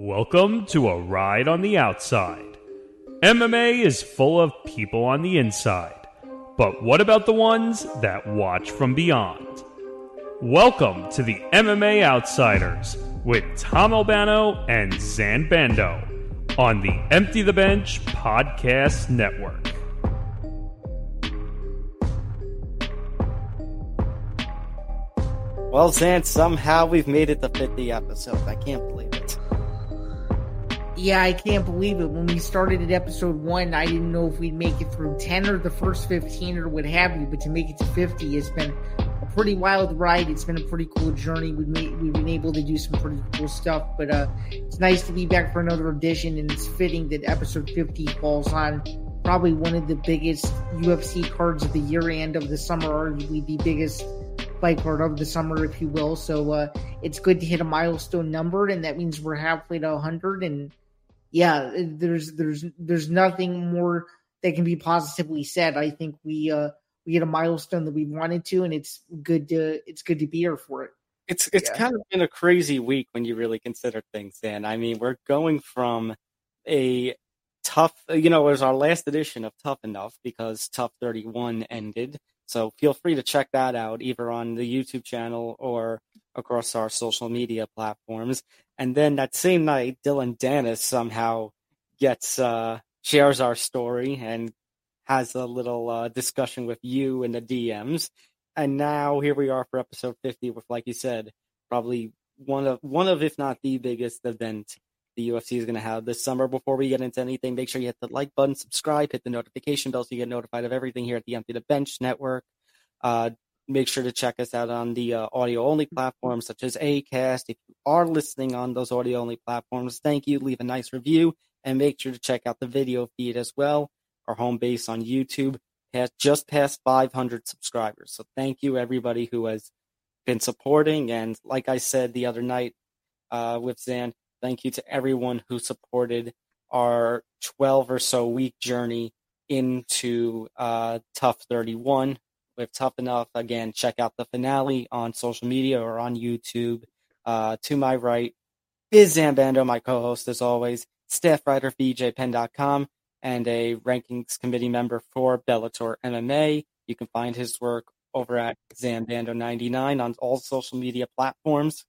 Welcome to a ride on the outside. MMA is full of people on the inside, but what about the ones that watch from beyond? Welcome to the MMA Outsiders with Tom Albano and Zain Bando on the Empty the Bench Podcast Network. Well, Zain, somehow we've made it to 50 episodes. I can't believe. Yeah, I can't believe it. When we started at episode one, I didn't know if we'd make it through 10 or the first 15 or what have you, but to make it to 50 it's been a pretty wild ride. It's been a pretty cool journey. We've, made, we've been able to do some pretty cool stuff, but uh, it's nice to be back for another edition, and it's fitting that episode 50 falls on probably one of the biggest UFC cards of the year and of the summer, arguably the biggest fight card of the summer, if you will. So uh, it's good to hit a milestone number, and that means we're halfway to 100. And yeah, there's there's there's nothing more that can be positively said. I think we uh, we hit a milestone that we wanted to, and it's good to it's good to be here for it. It's it's yeah. kind of been a crazy week when you really consider things. Dan, I mean, we're going from a tough, you know, it was our last edition of Tough Enough because TUF 31 ended so feel free to check that out either on the YouTube channel or across our social media platforms. And then that same night, Dillon Danis somehow gets uh, shares our story and has a little uh, discussion with you in the DMs. And now here we are for episode 50 with, like you said, probably one of one of if not the biggest event the UFC is going to have this summer. Before we get into anything, make sure you hit the like button, subscribe, hit the notification bell so you get notified of everything here at the Empty the Bench Network. Uh, make sure to check us out on the uh, audio only platforms such as Acast. If you are listening on those audio only platforms, thank you. Leave a nice review and make sure to check out the video feed as well. Our home base on YouTube has just passed 500 subscribers. So thank you everybody who has been supporting. And like I said the other night uh, with Zain, Thank you to everyone who supported our 12 or so week journey into uh, TUF 31 with Tough Enough. Again, check out the finale on social media or on YouTube. Uh, to my right is Zain Bando, my co host, as always, staff writer for BJPenn.com, and a rankings committee member for Bellator MMA. You can find his work over at Zambando99 on all social media platforms.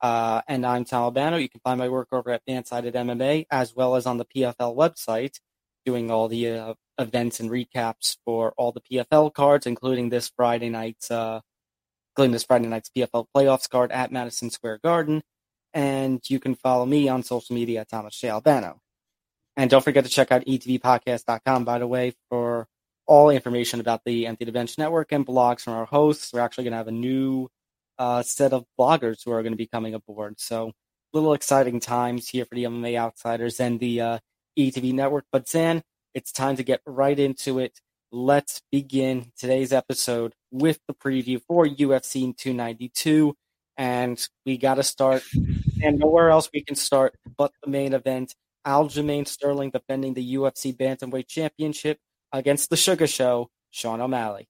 Uh, and I'm Tom Albano. You can find my work over at Fansided MMA as well as on the PFL website, doing all the uh, events and recaps for all the PFL cards, including this Friday night's, uh, including this Friday night's PFL playoffs card at Madison Square Garden. And you can follow me on social media at Thomas J. Albano. And don't forget to check out etbpodcast.com, by the way, for all information about the Empty the Bench Network and blogs from our hosts. We're actually going to have a new uh, set of bloggers who are going to be coming aboard. So, little exciting times here for the MMA Outsiders and the uh, ETB network. But, Zan, it's time to get right into it. Let's begin today's episode with the preview for UFC 292. And we got to start, and nowhere else we can start but the main event. Aljamain Sterling defending the UFC Bantamweight Championship against the Sugar Show, Sean O'Malley.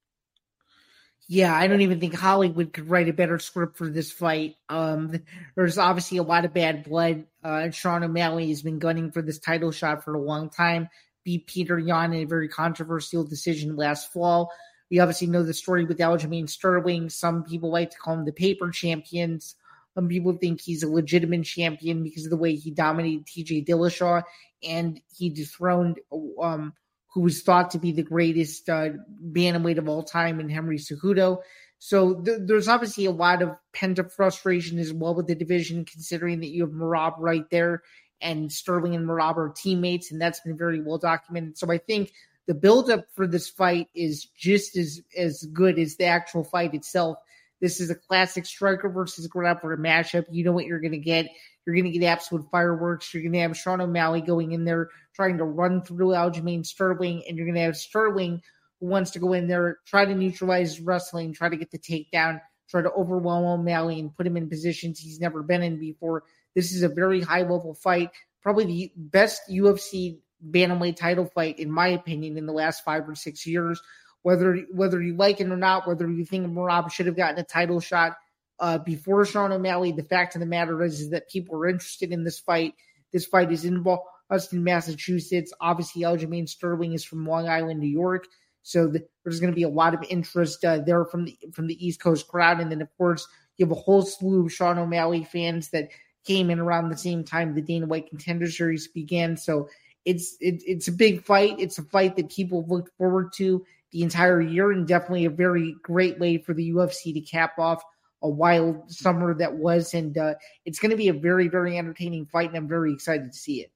Yeah, I don't even think Hollywood could write a better script for this fight. Um, there's obviously a lot of bad blood. Uh, Sean O'Malley has been gunning for this title shot for a long time. Beat Petr Yan in a very controversial decision last fall. We obviously know the story with Aljamain Sterling. Some people like to call him the paper champions. Some people think he's a legitimate champion because of the way he dominated TJ Dillashaw and he dethroned um, who was thought to be the greatest uh, bantamweight of all time in Henry Cejudo. So th- there's obviously a lot of pent up frustration as well with the division, considering that you have Merab right there and Sterling and Merab are teammates, and that's been very well documented. So I think the buildup for this fight is just as as good as the actual fight itself. This is a classic striker versus grappler matchup. You know what you're going to get. You're going to get absolute fireworks. You're going to have Sean O'Malley going in there trying to run through Aljamain Sterling, and you're going to have Sterling who wants to go in there, try to neutralize wrestling, try to get the takedown, try to overwhelm O'Malley and put him in positions he's never been in before. This is a very high level fight, probably the best UFC bantamweight title fight in my opinion in the last five or six years. Whether whether you like it or not, whether you think Merab should have gotten a title shot uh, before Sean O'Malley, the fact of the matter is, is that people are interested in this fight This fight is in Boston, Massachusetts. Obviously, Aljamain Sterling is from Long Island, New York. So the, there's going to be a lot of interest uh, there from the from the East Coast crowd, and then of course you have a whole slew of Sean O'Malley fans that came in around the same time the Dana White Contender Series began. So it's it, it's a big fight. It's a fight that people looked forward to the entire year, and definitely a very great way for the UFC to cap off a wild summer that was. And uh, it's going to be a very very entertaining fight, and I'm very excited to see it.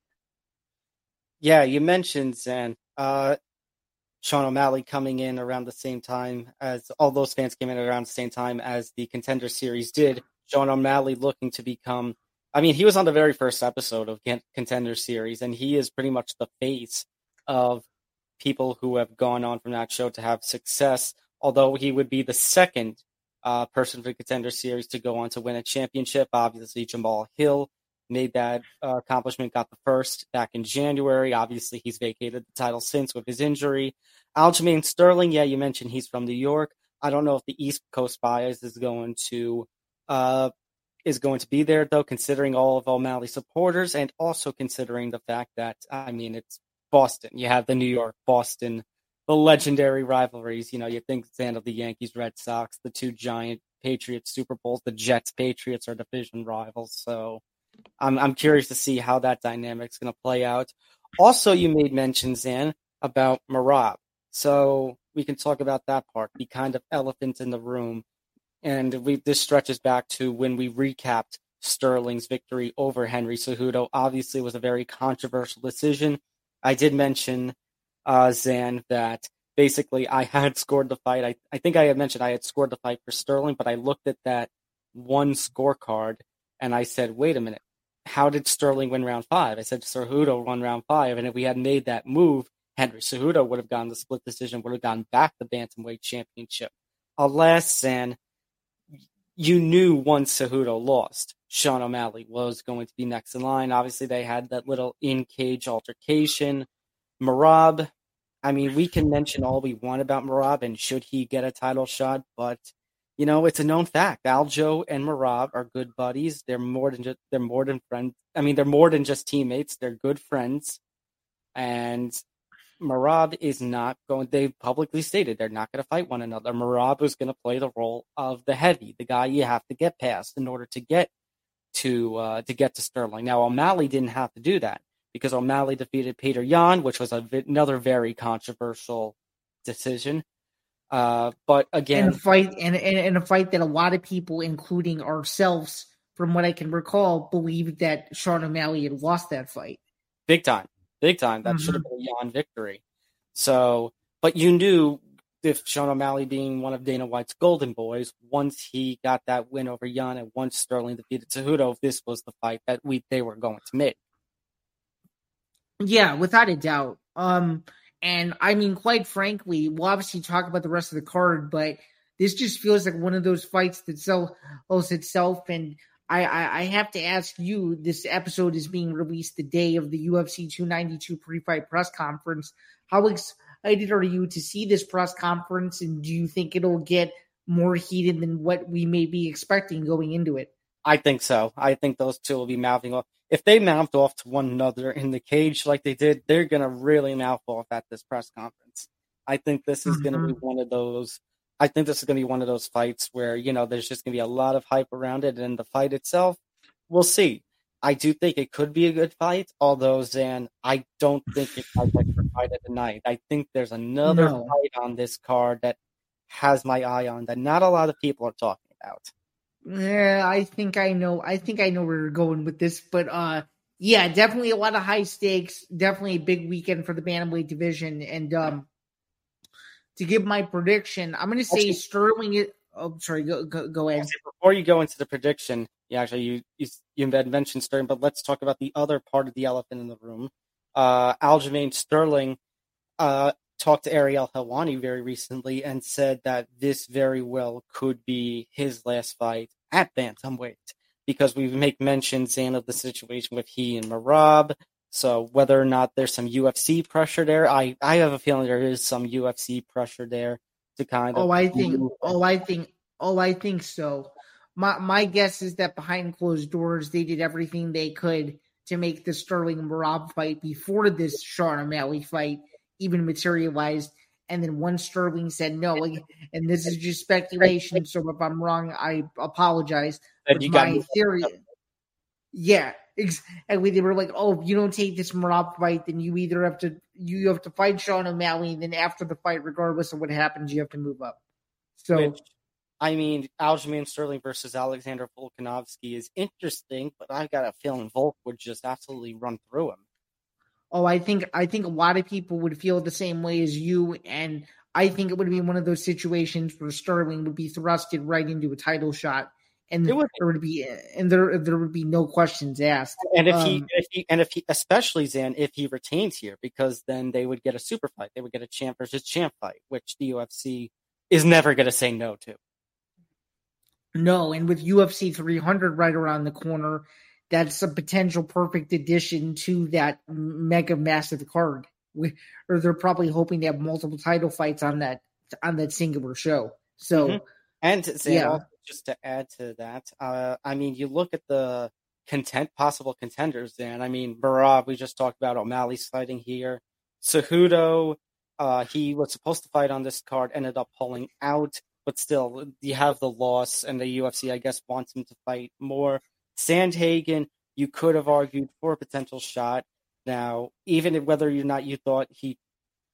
Yeah, you mentioned Zain. Uh, Sean O'Malley coming in around the same time as all those fans came in around the same time as the Contender Series did. Sean O'Malley looking to become I mean, he was on the very first episode of Contender Series, and he is pretty much the face of people who have gone on from that show to have success. Although he would be the second uh, person for Contender Series to go on to win a championship. Obviously, Jamahal Hill made that uh, accomplishment, got the first back in January. Obviously, he's vacated the title since with his injury. Aljamain Sterling, yeah, you mentioned he's from New York. I don't know if the East Coast bias is going to uh, is going to be there, though, considering all of O'Malley supporters and also considering the fact that, I mean, it's Boston. You have the New York, Boston, the legendary rivalries. You know, you think of the Yankees, Red Sox, the two giant Patriots Super Bowls, the Jets, Patriots are division rivals. So I'm, I'm curious to see how that dynamic's going to play out. Also, you made mention, Zain, about Merab. So we can talk about that part, the kind of elephant in the room and we this stretches back to when we recapped Sterling's victory over Henry Cejudo. Obviously, was a very controversial decision. I did mention uh, Zain that basically I had scored the fight. I, I think I had mentioned I had scored the fight for Sterling, but I looked at that one scorecard and I said, wait a minute, how did Sterling win round five? I said Cejudo won round five, and if we had made that move, Henry Cejudo would have gone the split decision, would have gone back the bantamweight championship. Alas, Zain, you knew once Cejudo lost, Sean O'Malley was going to be next in line. Obviously, they had that little in cage altercation. Merab, I mean, we can mention all we want about Merab and should he get a title shot, but you know, it's a known fact. Aljo and Merab are good buddies. They're more than just they're more than friends. I mean, they're more than just teammates. They're good friends. And Merab is not going. They publicly stated they're not going to fight one another. Merab is going to play the role of the heavy, the guy you have to get past in order to get to uh, to get to Sterling. Now O'Malley didn't have to do that because O'Malley defeated Petr Yan, which was a, another very controversial decision. Uh, but again, in a fight and in a fight that a lot of people, including ourselves, from what I can recall, believed that Sean O'Malley had lost that fight. Big time big time. That mm-hmm. should have been a Yan victory. So, but you knew if Sean O'Malley being one of Dana White's golden boys, once he got that win over Yan and once Sterling defeated Cejudo, this was the fight that we they were going to make. Yeah, without a doubt. Um, and I mean, quite frankly, we'll obviously talk about the rest of the card, but this just feels like one of those fights that sells itself. And I, I, I have to ask you. This episode is being released the day of the UFC 292 pre-fight press conference. How excited are you to see this press conference, and do you think it'll get more heated than what we may be expecting going into it? I think so. I think those two will be mouthing off. If they mouth off to one another in the cage like they did, they're gonna really mouth off at this press conference. I think this is mm-hmm. gonna be one of those I think this is going to be one of those fights where, you know, there's just going to be a lot of hype around it. And the fight itself, we'll see. I do think it could be a good fight, although, Zain, I don't think it's my for fight of the night. I think there's another no. fight on this card that has my eye on that not a lot of people are talking about. Yeah, I think I know. I think I know where you're going with this, but uh, yeah, definitely a lot of high stakes. Definitely a big weekend for the bantamweight division, and um, to give my prediction, I'm going to say actually, Sterling. Is, oh, sorry. Go go, go ahead. Before you go into the prediction, yeah, actually, you you you mentioned Sterling, but let's talk about the other part of the elephant in the room. Uh, Aljamain Sterling uh, talked to Ariel Helwani very recently and said that this very well could be his last fight at bantamweight because we make mention, Zain, of the situation with he and Merab, so whether or not there's some UFC pressure there, I, I have a feeling there is some UFC pressure there to kind of. Oh, I think. Oh, I think. Oh, I think so. My my guess is that behind closed doors, they did everything they could to make the Sterling Merab fight before this Sean O'Malley fight even materialized. And then once Sterling said no, and this is just speculation, so if I'm wrong, I apologize. But you got my theory, yeah, exactly. They were like, "Oh, if you don't take this Merab fight, then you either have to you have to fight Sean O'Malley, and then after the fight, regardless of what happens, you have to move up." So, Which, I mean, Aljamain Sterling versus Alexander Volkanovski is interesting, but I got a feeling Volk would just absolutely run through him. Oh, I think I think a lot of people would feel the same way as you, and I think it would be one of those situations where Sterling would be thrusted right into a title shot, and there would be and there there would be no questions asked. And if um, he, if he and if he especially Zain if he retains here, because then they would get a super fight, they would get a champ versus champ fight, which the UFC is never going to say no to. No, and with UFC 300 right around the corner, that's a potential perfect addition to that mega massive card. We, or they're probably hoping to have multiple title fights on that on that singular show. So, mm-hmm. and to, yeah. Just to add to that, uh, I mean, you look at the content possible contenders. Then I mean, Merab, we just talked about O'Malley's fighting here. Cejudo, uh, he was supposed to fight on this card, ended up pulling out, but still, you have the loss, and the UFC, I guess, wants him to fight more. Sandhagen, you could have argued for a potential shot. Now, even whether or not you thought he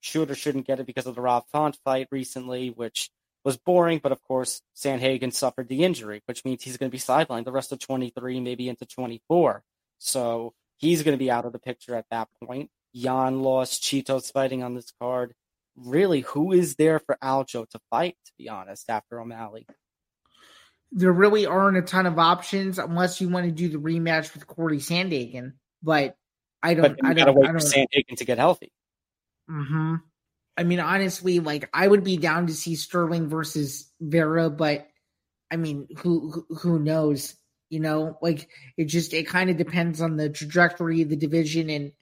should or shouldn't get it because of the Rob Font fight recently, which was boring, but of course, Sandhagen suffered the injury, which means he's going to be sidelined the rest of 23, maybe into 24. So he's going to be out of the picture at that point. Yan lost, Chito's fighting on this card. Really, who is there for Aljo to fight, to be honest, after O'Malley? there really aren't a ton of options unless you want to do the rematch with Corey Sandhagen. But I don't. But I don't. Wait I don't, for Sandhagen to get healthy. Mm hmm. I mean, honestly, like I would be down to see Sterling versus Vera, but I mean, who who knows? You know, like it just it kind of depends on the trajectory of the division and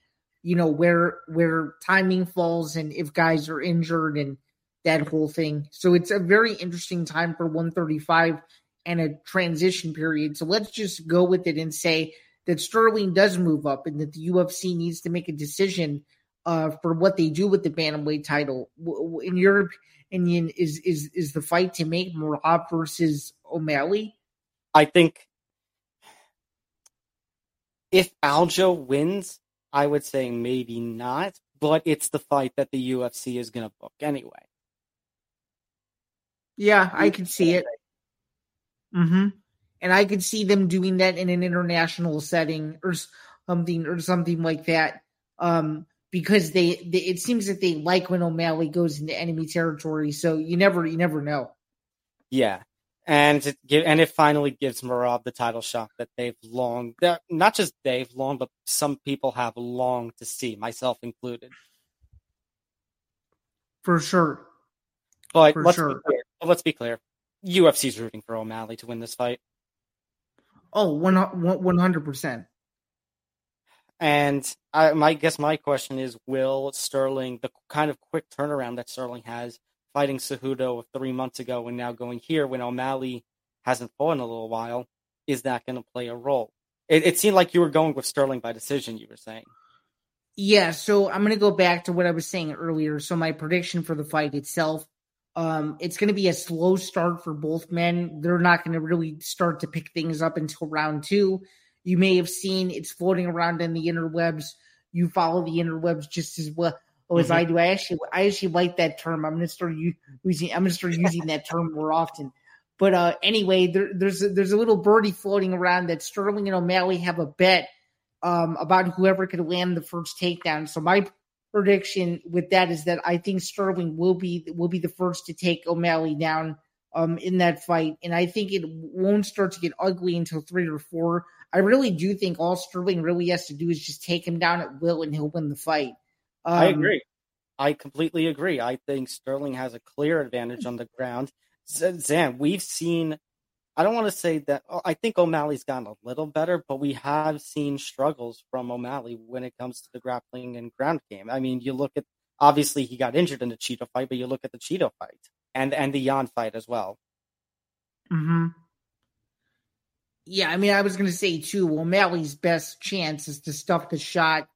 you know where where timing falls and if guys are injured and that whole thing. So it's a very interesting time for 135 and a transition period. So let's just go with it and say that Sterling does move up and that the UFC needs to make a decision uh, for what they do with the bantamweight title. In your opinion, is is is the fight to make Merab versus O'Malley? I think if Aljo wins, I would say maybe not, but it's the fight that the UFC is going to book anyway. Yeah, I can see it. Mm-hmm. And I could see them doing that in an international setting or something or something like that. Um, because they, they it seems that they like when O'Malley goes into enemy territory. So you never you never know. Yeah. And it and it finally gives Merab the title shot that they've long that not just they've long, but some people have longed to see, myself included. For sure. But For let's sure. be clear. Let's be clear. UFC's rooting for O'Malley to win this fight. Oh, 100%. And I my guess my question is will Sterling the kind of quick turnaround that Sterling has fighting Cejudo 3 months ago and now going here when O'Malley hasn't fought in a little while is that going to play a role? It, it seemed like you were going with Sterling by decision you were saying. Yeah, so I'm going to go back to what I was saying earlier. So my prediction for the fight itself um, it's going to be a slow start for both men. They're not going to really start to pick things up until round two. You may have seen it's floating around in the interwebs. You follow the interwebs just as well as mm-hmm. I do. I actually, I actually like that term. I'm going to start using. I'm to start using that term more often. But uh, anyway, there, there's a, there's a little birdie floating around that Sterling and O'Malley have a bet um, about whoever could land the first takedown. So my prediction with that is that I think Sterling will be will be the first to take O'Malley down um, in that fight, and I think it won't start to get ugly until three or four. I really do think all Sterling really has to do is just take him down at will, and he'll win the fight. Um, I agree. I completely agree. I think Sterling has a clear advantage on the ground. Zain, we've seen I don't want to say that. Oh, I think O'Malley's gotten a little better, but we have seen struggles from O'Malley when it comes to the grappling and ground game. I mean, you look at obviously he got injured in the Chito fight, but you look at the Chito fight and and the Yan fight as well. Hmm. Yeah, I mean, I was going to say too. O'Malley's best chance is to stuff the shot,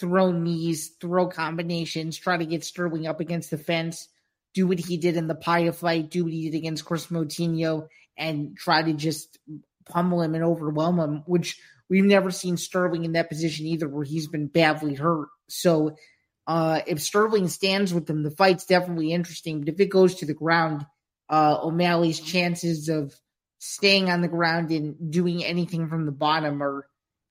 throw knees, throw combinations, try to get Sterling up against the fence, do what he did in the Paiva fight, do what he did against Chris Moutinho, and try to just pummel him and overwhelm him. Which we've never seen Sterling in that position either, where he's been badly hurt. So, uh, if Sterling stands with them, the fight's definitely interesting. But if it goes to the ground, uh, O'Malley's chances of staying on the ground and doing anything from the bottom are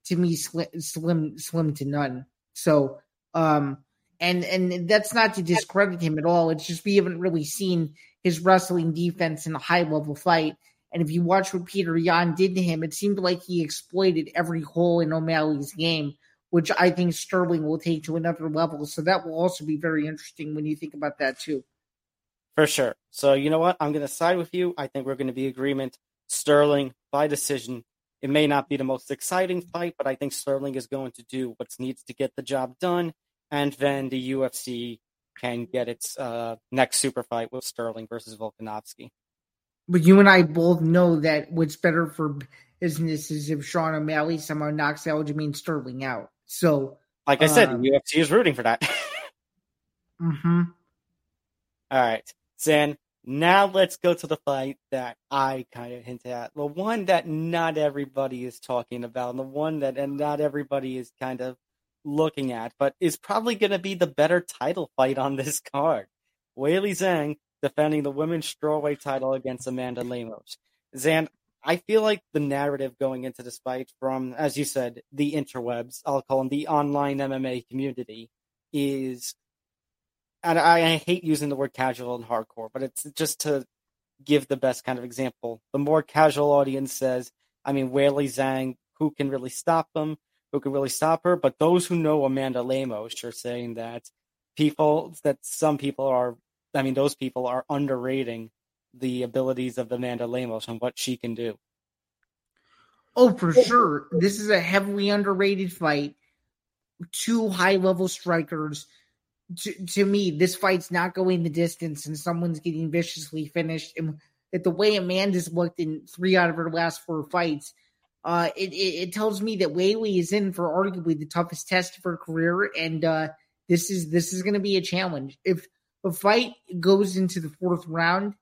to me slim slim, slim to none. So um and and that's not to discredit him at all. It's just we haven't really seen his wrestling defense in a high level fight. And if you watch what Petr Yan did to him, it seemed like he exploited every hole in O'Malley's game, which I think Sterling will take to another level. So that will also be very interesting when you think about that too. For sure. So you know what? I'm going to side with you. I think we're going to be agreement. Sterling by decision. It may not be the most exciting fight, but I think Sterling is going to do what needs to get the job done, and then the UFC can get its uh, next super fight with Sterling versus Volkanovski. But you and I both know that what's better for business is if Sean O'Malley somehow knocks Aljamain Sterling out. So, like I said, the UFC is rooting for that. mm-hmm. All right, Zain. Now let's go to the fight that I kind of hinted at. The one that not everybody is talking about, and the one that and not everybody is kind of looking at, but is probably going to be the better title fight on this card. Weili Zhang defending the women's strawweight title against Amanda Lemos. Zain, I feel like the narrative going into this fight from, as you said, the interwebs, I'll call them the online MMA community, is and I, I hate using the word casual and hardcore, but it's just to give the best kind of example. The more casual audience says, I mean, Weili Zhang, who can really stop them? Who can really stop her? But those who know Amanda Lemos are saying that people, that some people are, I mean, those people are underrating the abilities of Amanda Lemos and what she can do. Oh, for sure. This is a heavily underrated fight. Two high level strikers to, to me, this fight's not going the distance, and someone's getting viciously finished. And that the way Amanda's looked in three out of her last four fights, uh, it, it, it tells me that Weili is in for arguably the toughest test of her career, and uh, this is this is going to be a challenge. If a fight goes into the fourth round,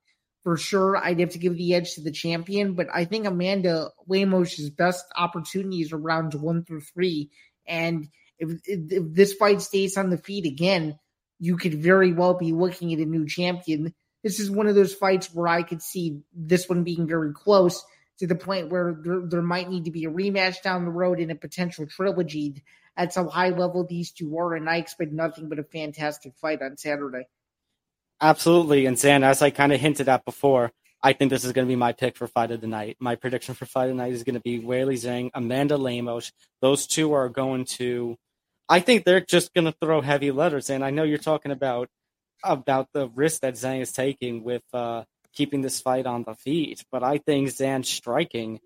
for sure, I'd have to give the edge to the champion. But I think Amanda Lemos' best opportunities are rounds one through three, and if, if this fight stays on the feet again, you could very well be looking at a new champion. This is one of those fights where I could see this one being very close to the point where there, there might need to be a rematch down the road in a potential trilogy. That's how high level these two are, and I expect nothing but a fantastic fight on Saturday. Absolutely, and Zain, as I kind of hinted at before, I think this is going to be my pick for fight of the night. My prediction for fight of the night is going to be Weili Zhang, Amanda Lemos. Those two are going to I think they're just going to throw heavy letters in. I know you're talking about about the risk that Zhang is taking with uh, keeping this fight on the feet, but I think Zhang's striking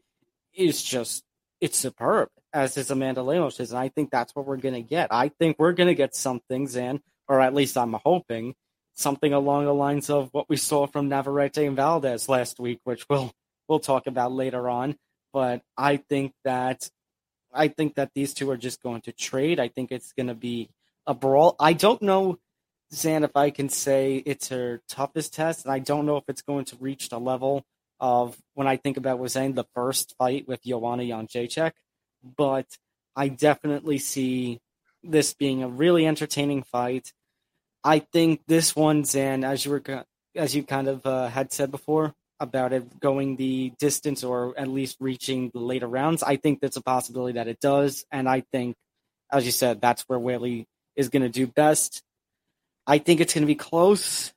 is just it's superb, as is Amanda Lemos is, and I think that's what we're going to get. I think we're going to get something, Zain, or at least I'm hoping something along the lines of what we saw from Navarrete and Valdez last week, which we'll we'll talk about later on. But I think that I think that these two are just going to trade. I think it's going to be a brawl. I don't know, Zain, if I can say it's her toughest test, and I don't know if it's going to reach the level of when I think about was saying the first fight with Joanna Jędrzejczyk, but I definitely see this being a really entertaining fight. I think this one, Zain, as you were as you kind of uh, had said before, about it going the distance or at least reaching the later rounds. I think that's a possibility that it does. And I think, as you said, that's where Weili is going to do best. I think it's going to be close.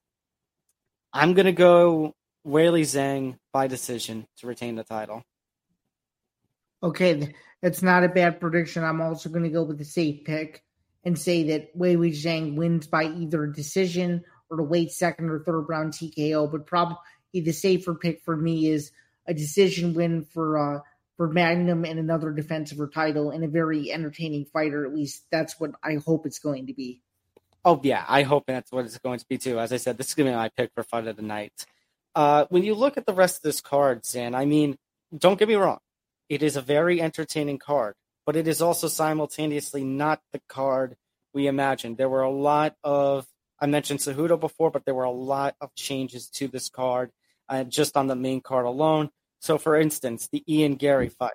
I'm going to go Weili Zhang by decision to retain the title. Okay, that's not a bad prediction. I'm also going to go with the safe pick and say that Weili Zhang wins by either decision or a late second or third round TKO, but probably the safer pick for me is a decision win for uh, for Magnum and another defensive title and a very entertaining fighter. At least that's what I hope it's going to be. Oh yeah, I hope that's what it's going to be too. As I said, this is going to be my pick for fight of the night. Uh, when you look at the rest of this card, Zain, I mean, don't get me wrong. It is a very entertaining card, but it is also simultaneously not the card we imagined. There were a lot of I mentioned Cejudo before, but there were a lot of changes to this card uh, just on the main card alone. So, for instance, the Ian Garry fight.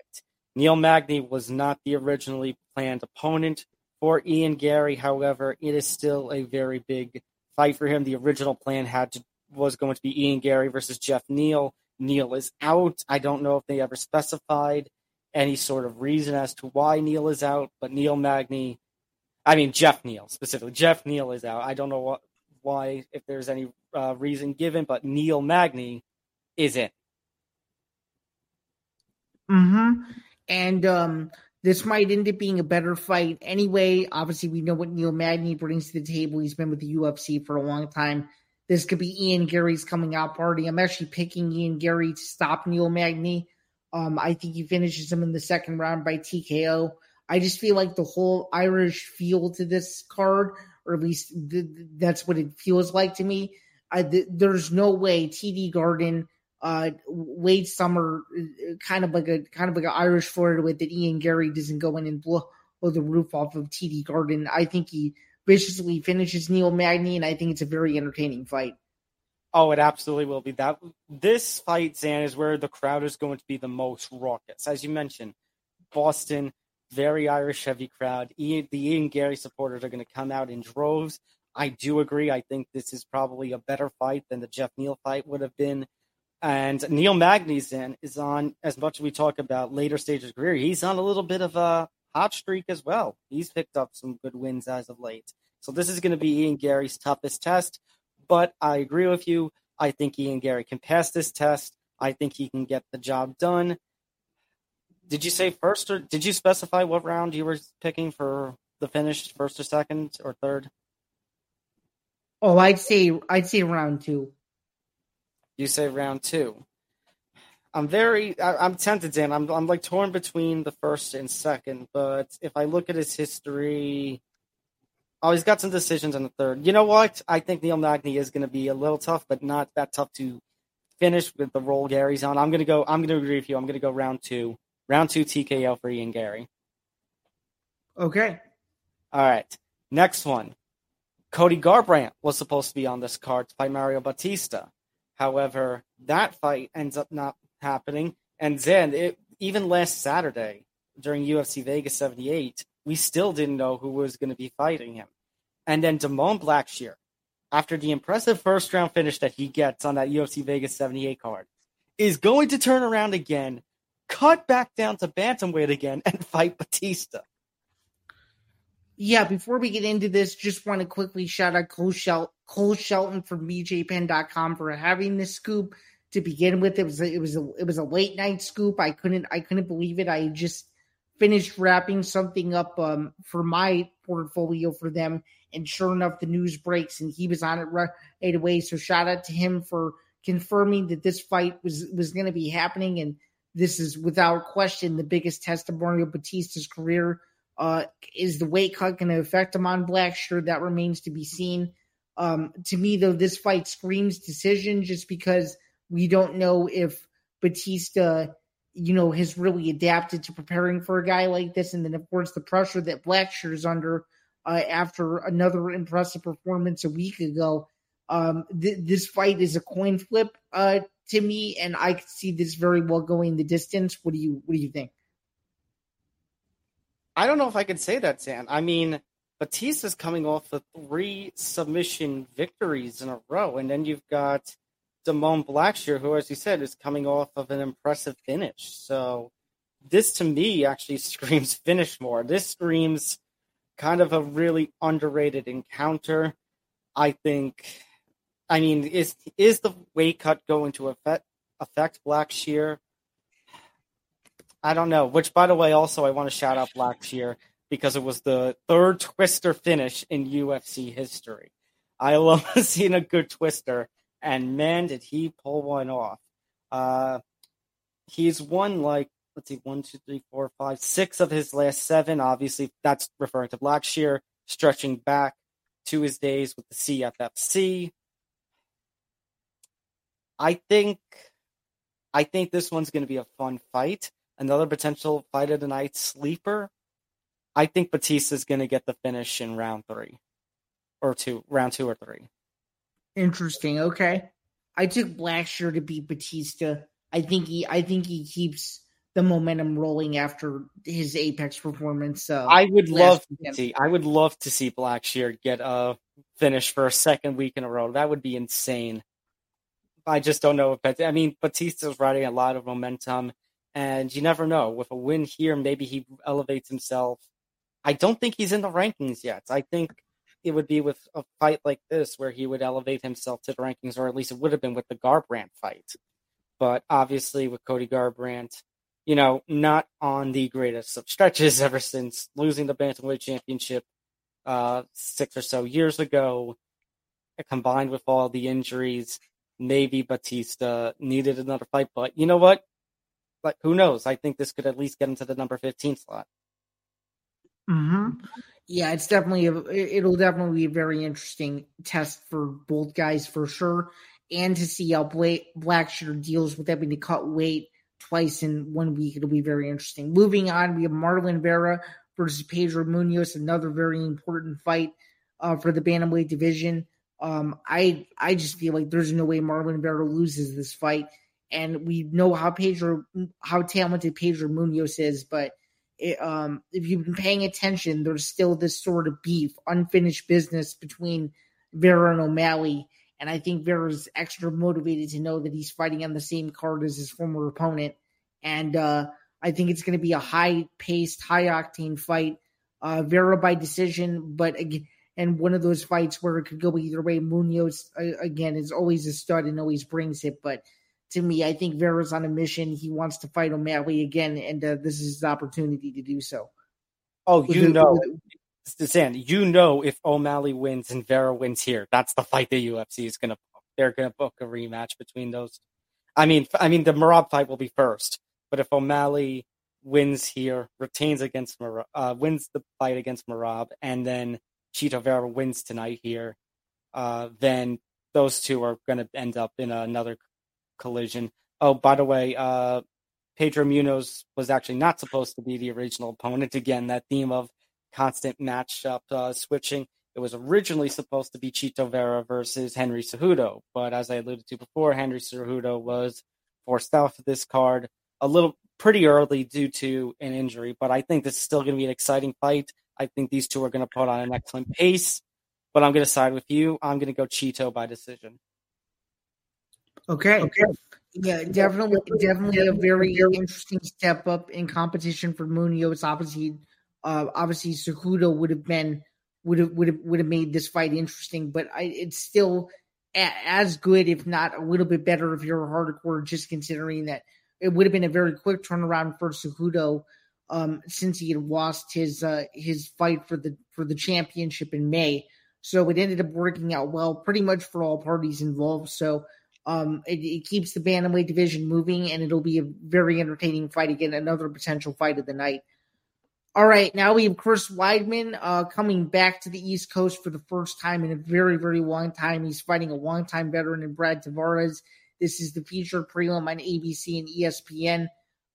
Neil Magny was not the originally planned opponent for Ian Garry. However, it is still a very big fight for him. The original plan had to was going to be Ian Garry versus Jeff Neal. Neal is out. I don't know if they ever specified any sort of reason as to why Neal is out, but Neil Magny, I mean Jeff Neal specifically, Jeff Neal is out. I don't know what, why, if there's any uh, reason given, but Neil Magny is in. Hmm. And um, this might end up being a better fight anyway. Obviously, we know what Neil Magny brings to the table. He's been with the UFC for a long time. This could be Ian Garry's coming out party. I'm actually picking Ian Garry to stop Neil Magny. Um, I think he finishes him in the second round by TKO. I just feel like the whole Irish feel to this card, or at least th- that's what it feels like to me. I, th- there's no way TD Garden, uh, Wade Summer, kind of like a kind of like an Irish Florida with that Ian Garry doesn't go in and blow, blow the roof off of TD Garden. I think he viciously finishes Neil Magny, and I think it's a very entertaining fight. Oh, it absolutely will be. That this fight, Zain, is where the crowd is going to be the most raucous. As you mentioned, Boston, very Irish heavy crowd. Ian, the Ian Garry supporters are going to come out in droves. I do agree. I think this is probably a better fight than the Jeff Neal fight would have been. And Neil Magny's in is on as much as we talk about later stages of career. He's on a little bit of a hot streak as well. He's picked up some good wins as of late. So this is going to be Ian Garry's toughest test. But I agree with you. I think Ian Garry can pass this test. I think he can get the job done. Did you say first or did you specify what round you were picking for the finish, first or second or third? Oh, I'd say I'd say round two. You say round two. I'm very I, am tempted in. I'm I'm like torn between the first and second, but if I look at his history, oh, he's got some decisions in the third. You know what? I think Neil Magny is going to be a little tough, but not that tough to finish with the role Garry's on. I'm gonna go. I'm gonna agree with you. I'm gonna go round two. Round two TKO for Ian Garry. Okay. All right. Next one. Cody Garbrandt was supposed to be on this card to fight Mario Bautista. However, that fight ends up not happening. And then, it, even last Saturday during UFC Vegas 78, we still didn't know who was going to be fighting him. And then Damone Blackshear, after the impressive first round finish that he gets on that UFC Vegas 78 card, is going to turn around again, cut back down to bantamweight again, and fight Bautista. Yeah, before we get into this, just want to quickly shout out Cole, Shel- Cole Shelton from BJPenn.com for having this scoop to begin with. It was a, it was a, it was a late night scoop. I couldn't I couldn't believe it. I just finished wrapping something up um, for my portfolio for them, and sure enough, the news breaks and he was on it right away. So shout out to him for confirming that this fight was was going to be happening, and this is without question the biggest test of Mario Bautista's career. Uh, is the weight cut going to affect him on Blackshear? That remains to be seen. Um, to me, though, this fight screams decision just because we don't know if Bautista, you know, has really adapted to preparing for a guy like this. And then, of course, the pressure that Blackshear is under uh, after another impressive performance a week ago. Um, th- this fight is a coin flip uh, to me, and I could see this very well going the distance. What do you What do you think? I don't know if I could say that, Sam. I mean, Bautista's coming off of three submission victories in a row, and then you've got Damone Blackshear, who, as you said, is coming off of an impressive finish. So this to me actually screams finish more. This screams kind of a really underrated encounter. I think. I mean, is is the weight cut going to affect affect Blackshear? I don't know. Which, by the way, also I want to shout out Blackshear because it was the third twister finish in UFC history. I love seeing a good twister and man, did he pull one off. Uh, he's won like let's see, one, two, three, four, five, six of his last seven. Obviously, that's referring to Blackshear, stretching back to his days with the CFFC. I think, I think this one's going to be a fun fight. Another potential fight of the night sleeper. I think Bautista's going to get the finish in round three or two, round two or three. Interesting. Okay, I took Blackshear to beat Bautista. I think he, I think he keeps the momentum rolling after his apex performance. Uh, I would love to see. I would love to see Blackshear get a finish for a second week in a row. That would be insane. I just don't know if I mean Bautista's riding a lot of momentum, and you never know. With a win here, maybe he elevates himself. I don't think he's in the rankings yet. I think it would be with a fight like this where he would elevate himself to the rankings, or at least it would have been with the Garbrandt fight. But obviously, with Cody Garbrandt, you know, not on the greatest of stretches ever since losing the bantamweight championship uh, six or so years ago, combined with all the injuries. Maybe Bautista needed another fight, but you know what? Like, who knows? I think this could at least get into the number 15 slot. Hmm. Yeah, it's definitely a, it'll definitely be a very interesting test for both guys for sure, and to see how Blackshear deals with having to cut weight twice in one week. It'll be very interesting. Moving on, we have Marlon Vera versus Pedro Munhoz, another very important fight uh, for the bantamweight division. Um, I I just feel like there's no way Marlon Vera loses this fight, and we know how Pedro how talented Pedro Munhoz is, but it, um, if you've been paying attention, there's still this sort of beef, unfinished business between Vera and O'Malley. And I think Vera's extra motivated to know that he's fighting on the same card as his former opponent. And uh, I think it's going to be a high paced, high octane fight. Uh, Vera by decision, but again, and one of those fights where it could go either way. Munhoz again, is always a stud and always brings it. But to me, I think Vera's on a mission. He wants to fight O'Malley again, and uh, this is his opportunity to do so. Oh, you know, Stan, you know, if O'Malley wins and Vera wins here, that's the fight the UFC is going to. They're going to book a rematch between those. I mean, I mean, the Merab fight will be first, but if O'Malley wins here, retains against Merab, uh, wins the fight against Merab, and then Chito Vera wins tonight here, uh, then those two are going to end up in another collision. Oh, by the way, uh, Pedro Munhoz was actually not supposed to be the original opponent. Again, that theme of constant matchup uh, switching. It was originally supposed to be Chito Vera versus Henry Cejudo, but as I alluded to before, Henry Cejudo was forced out of this card a little pretty early due to an injury. But I think this is still going to be an exciting fight. I think these two are going to put on an excellent pace. But I'm going to side with you. I'm going to go Chito by decision. Okay. Okay. Yeah, definitely, definitely a very interesting step up in competition for Munhoz. Obviously, uh, obviously, Cejudo would have been would have would have would have made this fight interesting, but I, it's still a, as good, if not a little bit better, if you're a hardcore. Just considering that it would have been a very quick turnaround for Cejudo um, since he had lost his uh, his fight for the for the championship in May. So it ended up working out well, pretty much for all parties involved. So um, it, it, keeps the bantamweight division moving, and it'll be a very entertaining fight again. Another potential fight of the night. All right, now we have Chris Weidman uh, coming back to the East Coast for the first time in a very, very long time. He's fighting a longtime veteran in Brad Tavares. This is the featured prelim on ABC and ESPN.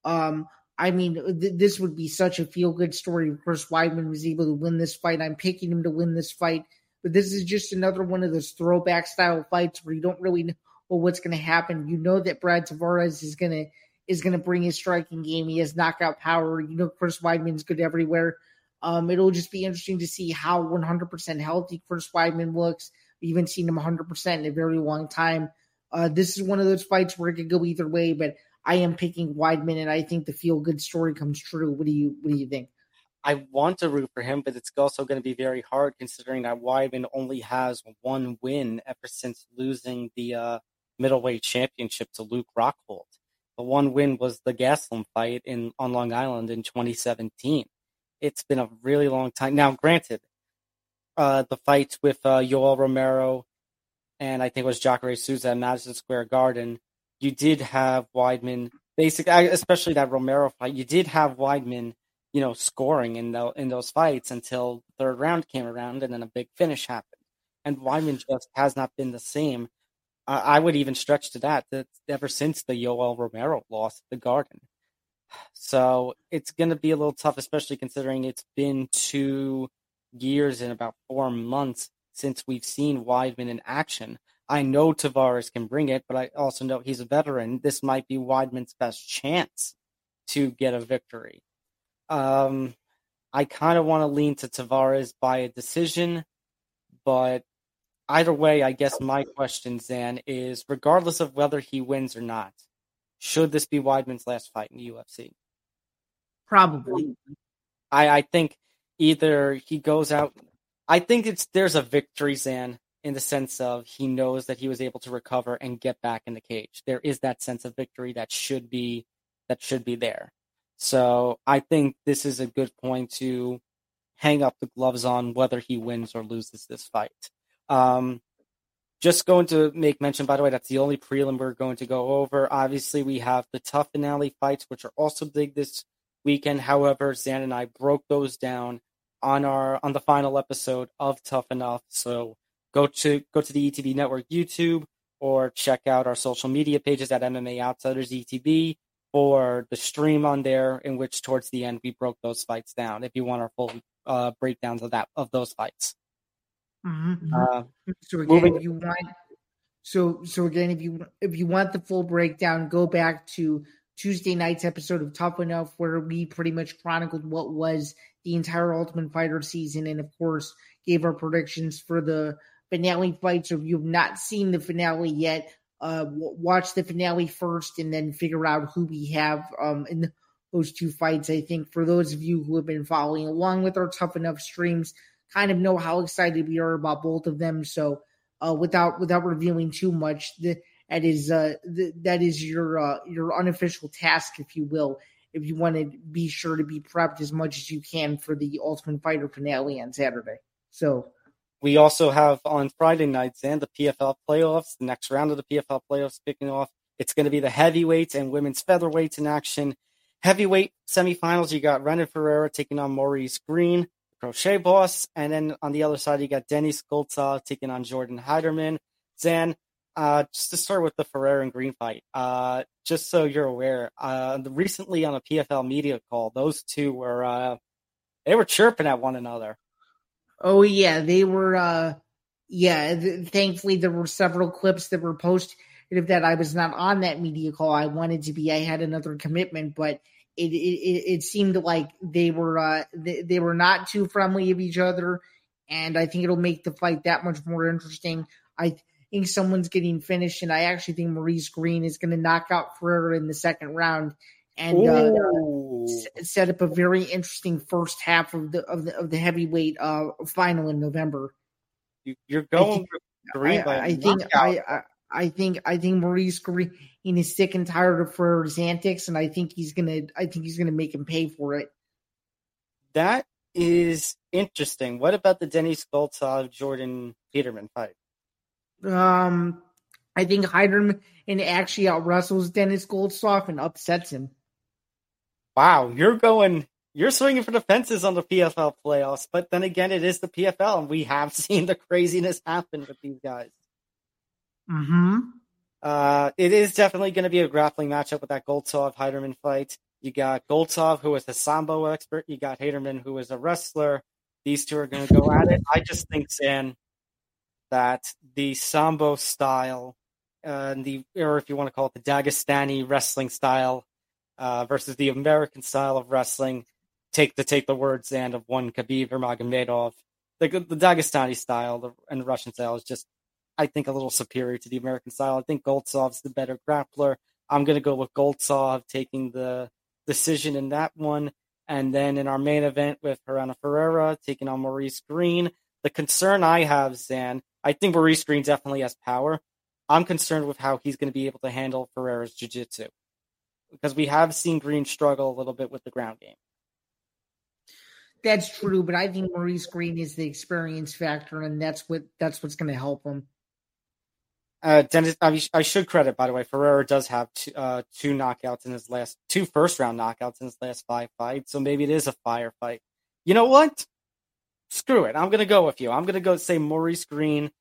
Um, I mean, th- this would be such a feel good story if Chris Weidman was able to win this fight. I'm picking him to win this fight, but this is just another one of those throwback style fights where you don't really know well, what's going to happen. You know that Brad Tavares is going to is going to bring his striking game. He has knockout power. You know Chris Weidman's good everywhere. Um, it'll just be interesting to see how 100% healthy Chris Weidman looks. We haven't seen him 100% in a very long time. Uh, this is one of those fights where it could go either way, but I am picking Weidman, and I think the feel good story comes true. What do you What do you think? I want to root for him, but it's also going to be very hard considering that Weidman only has one win ever since losing the uh, middleweight championship to Luke Rockhold. The one win was the Gastelum fight in on Long Island in 2017. It's been a really long time. Now, granted, uh, the fights with uh, Yoel Romero and I think it was Jacare Souza at Madison Square Garden, you did have Weidman, basically, especially that Romero fight, you did have Weidman, you know, scoring in, the, in those fights until the third round came around and then a big finish happened. And Weidman just has not been the same I would even stretch to that that ever since the Yoel Romero loss the Garden. So it's going to be a little tough, especially considering it's been two years and about four months since we've seen Weidman in action. I know Tavares can bring it, but I also know he's a veteran. This might be Weidman's best chance to get a victory. Um, I kind of want to lean to Tavares by a decision, but either way, I guess my question, Zain, is regardless of whether he wins or not, should this be Weidman's last fight in the UFC? Probably. I, I think either he goes out. I think it's there's a victory, Zain, in the sense of he knows that he was able to recover and get back in the cage. There is that sense of victory that should be that should be there. So I think this is a good point to hang up the gloves on whether he wins or loses this fight. Um, just going to make mention, by the way, that's the only prelim we're going to go over. Obviously, we have the TUF finale fights, which are also big this weekend. However, Zain and I broke those down on our on the final episode of Tough Enough. So go to go to the ETB Network YouTube or check out our social media pages at MMA Outsiders ETB for the stream on there, in which towards the end we broke those fights down. If you want our full uh, breakdowns of that of those fights. Mm-hmm. Uh, so again, moving- if you want, so so again, if you if you want the full breakdown, go back to Tuesday night's episode of Tough Enough, where we pretty much chronicled what was the entire Ultimate Fighter season, and of course gave our predictions for the finale fight. So if you've not seen the finale yet, uh, w- watch the finale first, and then figure out who we have um, in those two fights. I think for those of you who have been following along with our Tough Enough streams, kind of know how excited we are about both of them. So uh, without without revealing too much, the, that is uh, the, that is your uh, your unofficial task, if you will. If you want to be sure to be prepped as much as you can for the Ultimate Fighter finale on Saturday. So we also have on Friday nights and the PFL playoffs, the next round of the PFL playoffs kicking off. It's going to be the heavyweights and women's featherweights in action. Heavyweight semifinals, you got Renan Ferreira taking on Maurice Greene crochet boss. And then on the other side, you got Denis Goltsov taking on Jordan Heiderman. Zain, uh, just to start with the Ferrer and Greene fight, uh, just so you're aware, uh, recently on a PFL media call, those two were, uh, they were chirping at one another. Oh yeah, they were, uh, yeah, th- thankfully there were several clips that were posted that I was not on that media call. I wanted to be, I had another commitment, but it, it, it seemed like they were uh, they, they were not too friendly of each other, and I think it'll make the fight that much more interesting. I think someone's getting finished, and I actually think Maurice Greene is going to knock out Ferreira in the second round and uh, set up a very interesting first half of the of the, of the heavyweight uh, final in November. You're going I, I, I think I, I think I think Maurice Greene is sick and tired of his antics, and I think he's gonna I think he's gonna make him pay for it. That is interesting. What about the Denis Goltsov Jordan Peterman fight? Um, I think Heiderman actually out wrestles Denis Goltsov and upsets him. Wow, you're going you're swinging for the fences on the PFL playoffs, but then again, it is the PFL, and we have seen the craziness happen with these guys. Hmm. Uh, it is definitely going to be a grappling matchup with that Goltsov Heiderman fight. You got Goltsov, who is a sambo expert. You got Heiderman, who is a wrestler. These two are going to go at it. I just think, Zain, that the sambo style, uh, the or if you want to call it the Dagestani wrestling style, uh, versus the American style of wrestling, take the take the words and of one Khabib Nurmagomedov. The, the Dagestani style and the Russian style is just I think, a little superior to the American style. I think Goltsov's the better grappler. I'm going to go with Goltsov taking the decision in that one. And then in our main event with Renan Ferreira taking on Maurice Greene, the concern I have, Zain, I think Maurice Greene definitely has power. I'm concerned with how he's going to be able to handle Ferreira's jiu-jitsu because we have seen Greene struggle a little bit with the ground game. That's true, but I think Maurice Greene is the experience factor, and that's what that's what's going to help him. Uh, Dennis, I, I, should credit, by the way, Ferreira does have two, uh, two knockouts in his last, two first round knockouts in his last five fights. So maybe it is a firefight. You know what? Screw it. I'm going to go with you. I'm going to go say Maurice Greene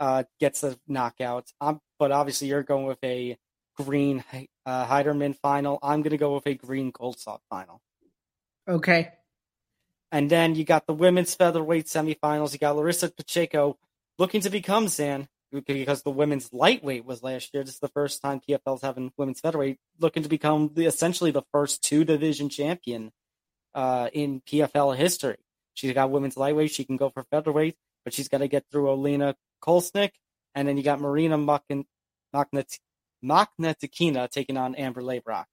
uh, gets a knockout. Um, but obviously, you're going with a green uh, Heiderman final. I'm going to go with a green Goltsov final. Okay. And then you got the women's featherweight semifinals. You got Larissa Pacheco looking to become Zain because the women's lightweight was last year. This is the first time PFL's having women's featherweight looking to become the, essentially the first two division champion uh, in PFL history. She's got women's lightweight. She can go for featherweight, but she's got to get through Olena Kolesnik. And then you got Marina Makhnatskina taking on Amber Leibrock.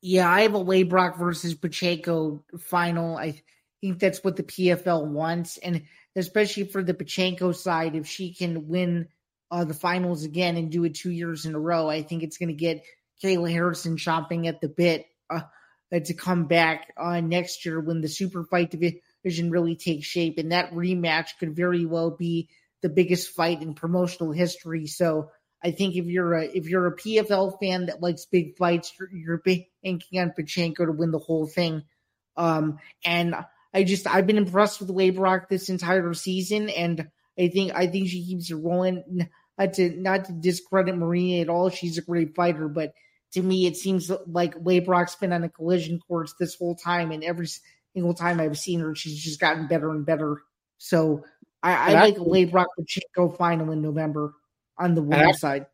Yeah, I have a Leibrock versus Pacheco final. I think that's what the PFL wants. And especially for the Pacheco side, if she can win uh, the finals again and do it two years in a row, I think it's going to get Kayla Harrison chomping at the bit uh, to come back uh, next year when the super fight division really takes shape. And that rematch could very well be the biggest fight in promotional history. So I think if you're a if you're a PFL fan that likes big fights, you're, you're banking on Pacheco to win the whole thing. Um, and I just I've been impressed with Leibrock this entire season, and I think I think she keeps it rolling. Not to not to discredit Marina at all, she's a great fighter, but to me it seems like Leibrock's been on a collision course this whole time, and every single time I've seen her, she's just gotten better and better. So I, I like a Leibrock Pacheco final in November on the women's side.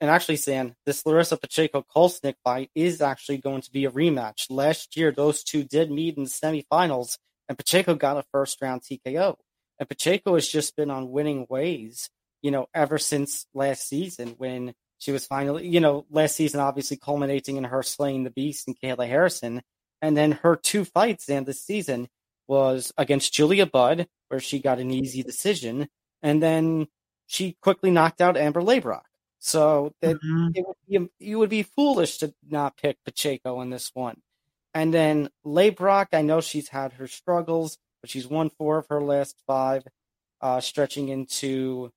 And actually, Sam, this Larissa Pacheco Kolesnik fight is actually going to be a rematch. Last year, those two did meet in the semifinals, and Pacheco got a first round TKO. And Pacheco has just been on winning ways, you know, ever since last season when she was finally, you know, last season obviously culminating in her slaying the beast and Kayla Harrison. And then her two fights and this season was against Julia Budd, where she got an easy decision, and then she quickly knocked out Amber Leibrock. So that mm-hmm. it would be, you would be foolish to not pick Pacheco in this one. And then Leibrock, I know she's had her struggles, but she's won four of her last five, uh, stretching into.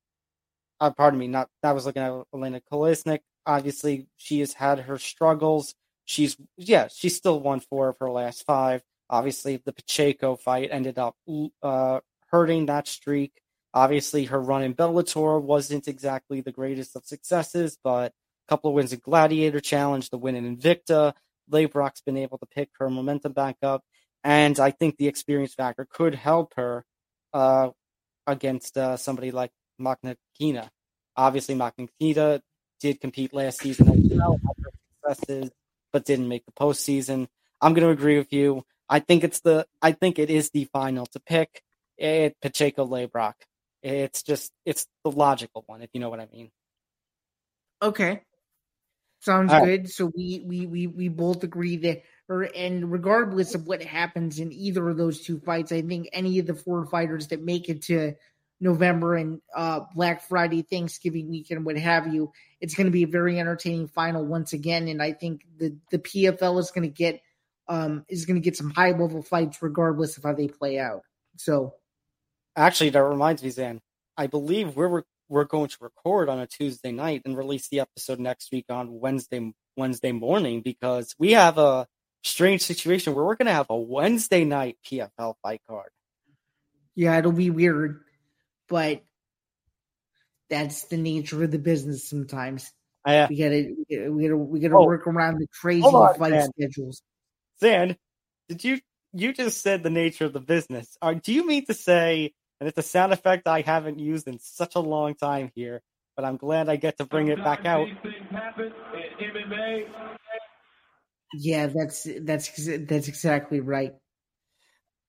Uh, pardon me, not I was looking at Elena Kolesnik. Obviously, she has had her struggles. She's yeah, she's still won four of her last five. Obviously, the Pacheco fight ended up uh, hurting that streak. Obviously, her run in Bellator wasn't exactly the greatest of successes, but a couple of wins in Gladiator Challenge, the win in Invicta. Leibrock's been able to pick her momentum back up, and I think the experience factor could help her uh, against uh, somebody like Makhnatskina. Obviously, Makhnatskina did compete last season as well, successes, but didn't make the postseason. I'm going to agree with you. I think it's the I think it is the final to pick. It Pacheco Leibrock. It's just it's the logical one, if you know what I mean. Okay. Sounds All good. Right. So we, we we we both agree that or and regardless of what happens in either of those two fights, I think any of the four fighters that make it to November and uh, Black Friday, Thanksgiving weekend, what have you, it's going to be a very entertaining final once again. And I think the the PFL is going to get um, is going to get some high level fights regardless of how they play out. So Actually, that reminds me, Zain. I believe we're we're going to record on a Tuesday night and release the episode next week on Wednesday Wednesday morning because we have a strange situation where we're going to have a Wednesday night PFL fight card. Yeah, it'll be weird, but that's the nature of the business. Sometimes uh, we gotta we gotta we gotta oh, work around the crazy on, fight Zain. schedules. Zain, did you you just said the nature of the business? Are, do you mean to say and it's a sound effect I haven't used in such a long time here, but I'm glad I get to bring it back out. Yeah, that's that's that's exactly right.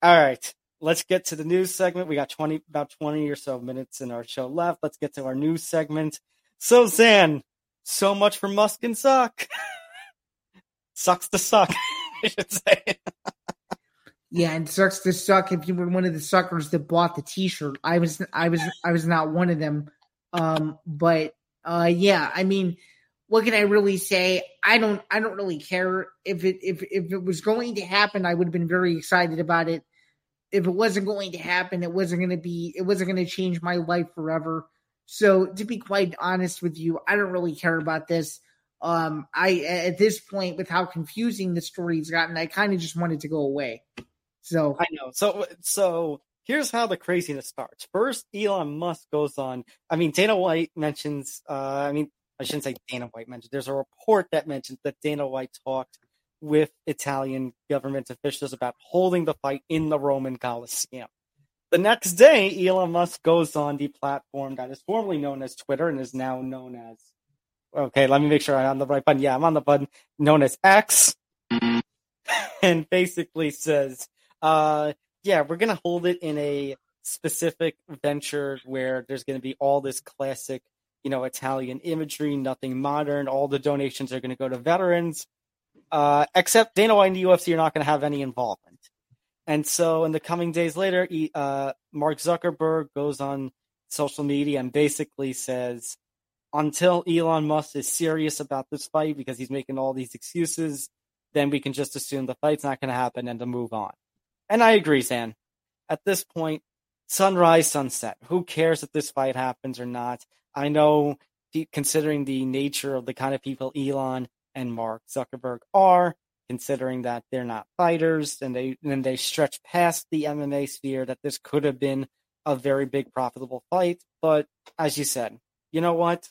All right, let's get to the news segment. We got twenty about twenty or so minutes in our show left. Let's get to our news segment. So Zain, so much for Musk and Zuck. Sucks to suck, I should say. Yeah, and sucks to suck if you were one of the suckers that bought the T-shirt. I was, I was, I was not one of them. Um, but uh, yeah, I mean, what can I really say? I don't, I don't really care if it, if if it was going to happen. I would have been very excited about it. If it wasn't going to happen, it wasn't going to be, it wasn't going to change my life forever. So to be quite honest with you, I don't really care about this. Um, I at this point, with how confusing the story's gotten, I kind of just wanted to go away. So I know. So so here's how the craziness starts. First, Elon Musk goes on. I mean, Dana White mentions. Uh, I mean, I shouldn't say Dana White mentioned. There's a report that mentions that Dana White talked with Italian government officials about holding the fight in the Roman Coliseum. The next day, Elon Musk goes on the platform that is formerly known as Twitter and is now known as. Okay, let me make sure I'm on the right button. Yeah, I'm on the button known as X, and basically says, uh, "Yeah, we're gonna hold it in a specific venture where there's gonna be all this classic, you know, Italian imagery, nothing modern. All the donations are gonna go to veterans, uh, except Dana White and the UFC are not gonna have any involvement." And so, in the coming days later, he, uh, Mark Zuckerberg goes on social media and basically says, until Elon Musk is serious about this fight because he's making all these excuses, then we can just assume the fight's not going to happen and to move on. And I agree, Zain. At this point, sunrise, sunset. Who cares if this fight happens or not? I know, considering the nature of the kind of people Elon and Mark Zuckerberg are, considering that they're not fighters and they and they stretch past the MMA sphere that this could have been a very big profitable fight. But as you said, you know what?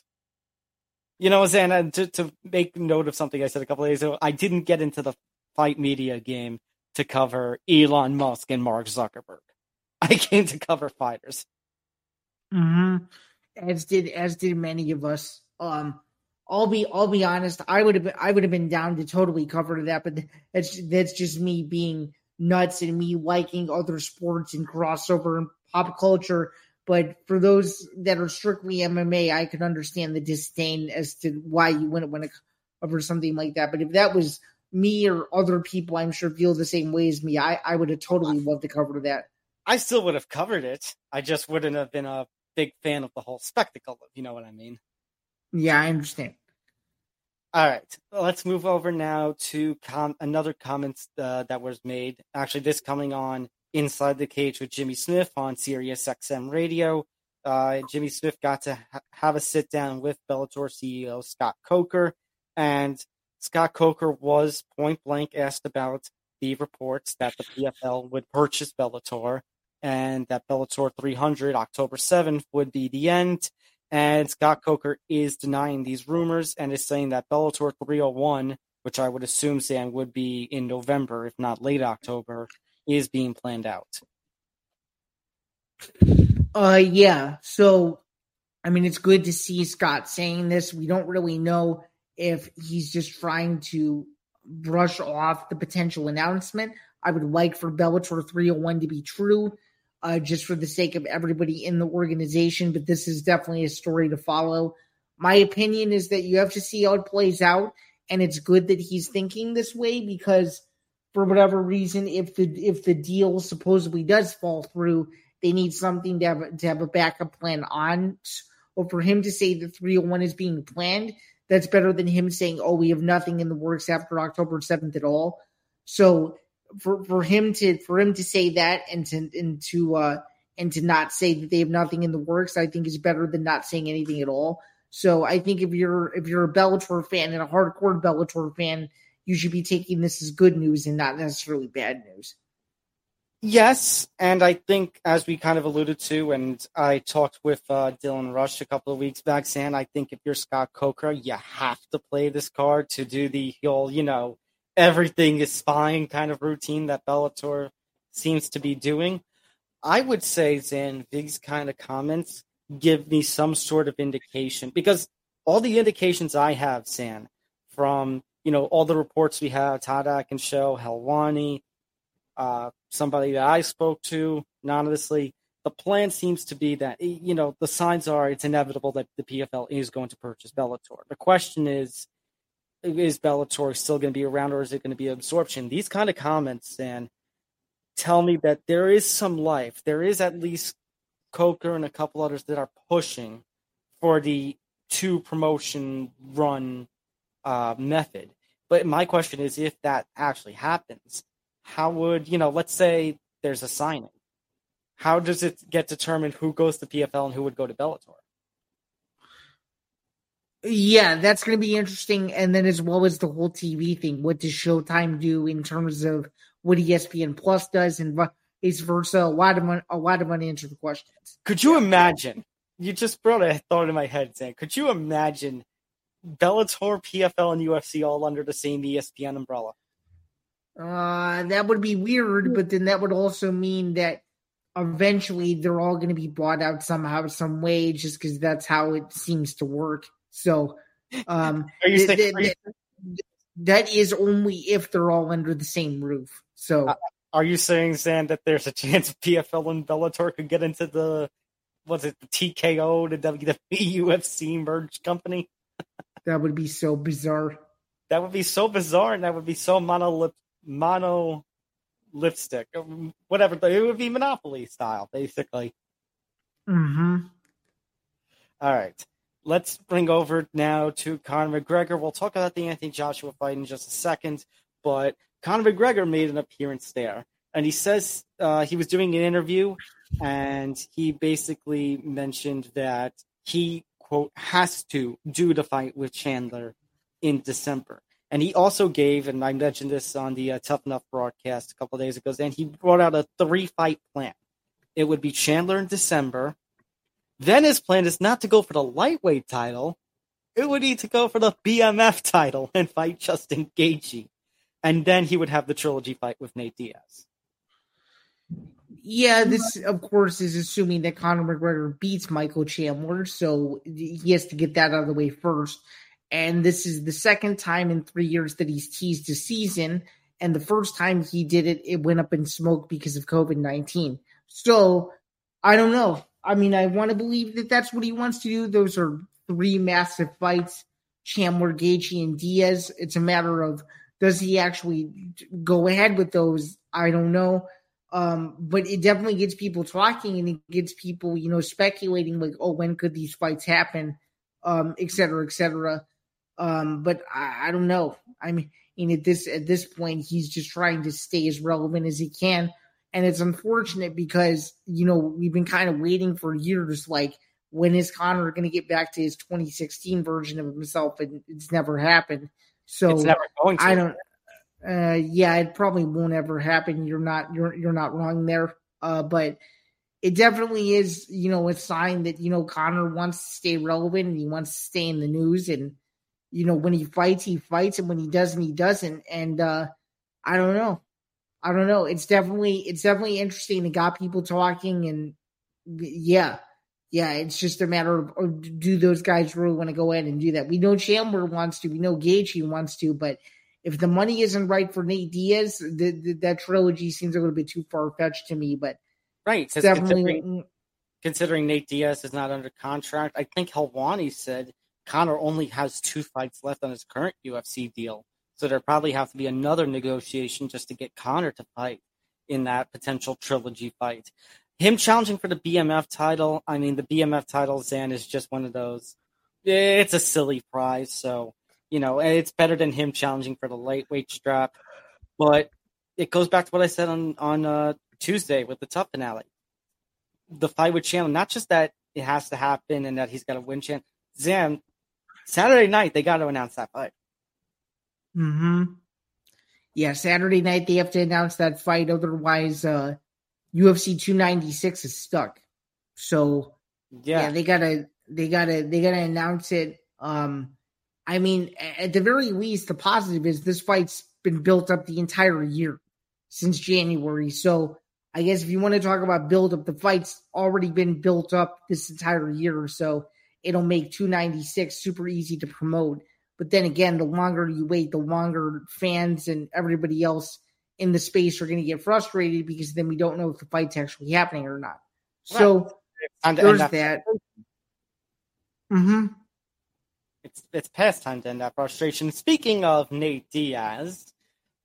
You know, Zain, to, to make note of something I said a couple days ago, I didn't get into the fight media game to cover Elon Musk and Mark Zuckerberg. I came to cover fighters. Mm-hmm. As did as did many of us. Um, I'll be I'll be honest. I would have been, I would have been down to totally cover that, but that's that's just me being nuts and me liking other sports and crossover and pop culture. But for those that are strictly MMA, I can understand the disdain as to why you wouldn't want to cover something like that. But if that was me or other people, I'm sure feel the same way as me. I, I would have totally loved to cover that. I still would have covered it. I just wouldn't have been a big fan of the whole spectacle. If you know what I mean. Yeah, I understand. All right, let's move over now to com- another comment uh, that was made. Actually, this coming on Inside the Cage with Jimmy Smith on Sirius XM Radio. Uh, Jimmy Smith got to ha- have a sit down with Bellator CEO Scott Coker, and Scott Coker was point blank asked about the reports that the PFL would purchase Bellator and that Bellator 300 October 7th would be the end. And Scott Coker is denying these rumors and is saying that Bellator 301, which I would assume Sam would be in November, if not late October, is being planned out. Uh, yeah. So, I mean, it's good to see Scott saying this. We don't really know if he's just trying to brush off the potential announcement. I would like for Bellator 301 to be true uh, just for the sake of everybody in the organization. But this is definitely a story to follow. My opinion is that you have to see how it plays out, and it's good that he's thinking this way because, for whatever reason, if the if the deal supposedly does fall through, they need something to have to have a backup plan on. Or for him to say the 301 is being planned, that's better than him saying, "Oh, we have nothing in the works after October 7th at all." So for for him to for him to say that and to and to uh and to not say that they have nothing in the works, I think is better than not saying anything at all. So I think if you're if you're a Bellator fan and a hardcore Bellator fan, you should be taking this as good news and not necessarily bad news. Yes, and I think as we kind of alluded to, and I talked with uh, Dylan Rush a couple of weeks back, Sam, I think if you're Scott Coker, you have to play this card to do the whole, you know, everything is fine kind of routine that Bellator seems to be doing. I would say, Zain, these kind of comments give me some sort of indication because all the indications I have, San, from you know all the reports we have, Todd Atkins-Show, Helwani, uh, somebody that I spoke to anonymously, the plan seems to be that you know the signs are it's inevitable that the PFL is going to purchase Bellator. The question is, is Bellator still going to be around or is it going to be absorption? These kind of comments and tell me that there is some life. There is at least Coker and a couple others that are pushing for the two promotion run uh, method. But my question is if that actually happens, how would, you know, let's say there's a signing. How does it get determined who goes to PFL and who would go to Bellator? Yeah, that's going to be interesting. And then, as well as the whole TV thing, what does Showtime do in terms of what ESPN Plus does, and vice versa? A lot of a lot of unanswered questions. Could you imagine? You just brought a thought in my head, saying, "Could you imagine Bellator, PFL, and UFC all under the same ESPN umbrella? Uh, that would be weird, but then that would also mean that eventually they're all going to be bought out somehow, some way, just because that's how it seems to work. So, um, Are you th- saying, th- th- that is only if they're all under the same roof. So, Uh, are you saying, Zain, that there's a chance PFL and Bellator could get into the was it the TKO, the WWE UFC merged company? that would be so bizarre. That would be so bizarre, and that would be so mono mono lipstick, whatever. It would be Monopoly style, basically. hmm All right. Let's bring over now to Conor McGregor. We'll talk about the Anthony Joshua fight in just a second, but Conor McGregor made an appearance there, and he says uh, he was doing an interview, and he basically mentioned that he quote has to do the fight with Chandler in December. And he also gave, and I mentioned this on the uh, Tough Enough broadcast a couple days ago, and he brought out a three fight plan. It would be Chandler in December. Then his plan is not to go for the lightweight title. It would be to go for the BMF title and fight Justin Gaethje. And then he would have the trilogy fight with Nate Diaz. Yeah, this of course is assuming that Conor McGregor beats Michael Chandler, so he has to get that out of the way first. And this is the second time in three years that he's teased a season. And the first time he did it, it went up in smoke because of COVID 19. So I don't know. I mean, I want to believe that that's what he wants to do. Those are three massive fights Chandler, Gaethje, and Diaz. It's a matter of does he actually go ahead with those? I don't know. Um, but it definitely gets people talking and it gets people, you know, speculating like, oh, when could these fights happen? Um, et cetera, et cetera. Um, but I, I don't know. I mean, at this at this point, he's just trying to stay as relevant as he can. And it's unfortunate because, you know, we've been kind of waiting for years, like when is Conor going to get back to his 2016 version of himself? And it's never happened. So it's never going to. I don't. Uh, yeah, it probably won't ever happen. You're not. You're you're not wrong there. Uh, but it definitely is. You know, a sign that you know Conor wants to stay relevant and he wants to stay in the news. And you know, when he fights, he fights, and when he doesn't, he doesn't. And uh, I don't know. I don't know. It's definitely it's definitely interesting. It got people talking, and yeah, yeah. It's just a matter of, of do those guys really want to go ahead and do that? We know Chandler wants to. We know Gaethje wants to, but if the money isn't right for Nate Diaz, the, the, that trilogy seems a little bit too far fetched to me. But right, definitely. considering, considering Nate Diaz is not under contract, I think Helwani said Conor only has two fights left on his current UFC deal. So there probably have to be another negotiation just to get Conor to fight in that potential trilogy fight. Him challenging for the BMF title, I mean, the BMF title, Zain, is just one of those. It's a silly prize, so you know it's better than him challenging for the lightweight strap. But it goes back to what I said on on uh, Tuesday with the TUF finale. The fight with Chandler, not just that it has to happen and that he's got a win. chance. Zain, Saturday night they got to announce that fight. Hmm. Yeah, Saturday night they have to announce that fight. Otherwise, uh, UFC 296 is stuck. So Yeah, yeah, they gotta they gotta they gotta announce it. Um, I mean, at the very least, the positive is this fight's been built up the entire year since January. So I guess if you want to talk about build up, the fight's already been built up this entire year. Or so it'll make 296 super easy to promote. But then again, the longer you wait, the longer fans and everybody else in the space are going to get frustrated because then we don't know if the fight's actually happening or not. So Time to end there's that- that. Mm-hmm. it's it's past time to end that frustration. Speaking of Nate Diaz,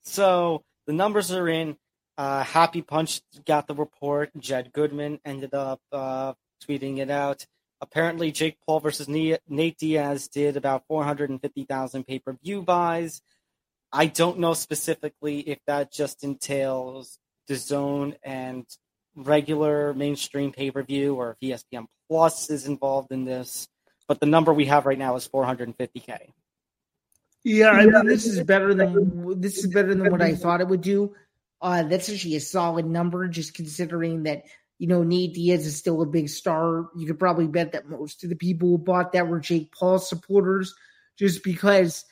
so the numbers are in. Uh, Happy Punch got the report. Jed Goodman ended up uh, tweeting it out. Apparently, Jake Paul versus Nate Diaz did about 450,000 pay per view buys. I don't know specifically if that just entails DAZN and regular mainstream pay per view or if ESPN Plus is involved in this but the number we have right now is 450k. Yeah, I mean, this is better than this is better than what I thought it would do. Uh, that's actually a solid number, just considering that you know Nate Diaz is still a big star. You could probably bet that most of the people who bought that were Jake Paul supporters. just because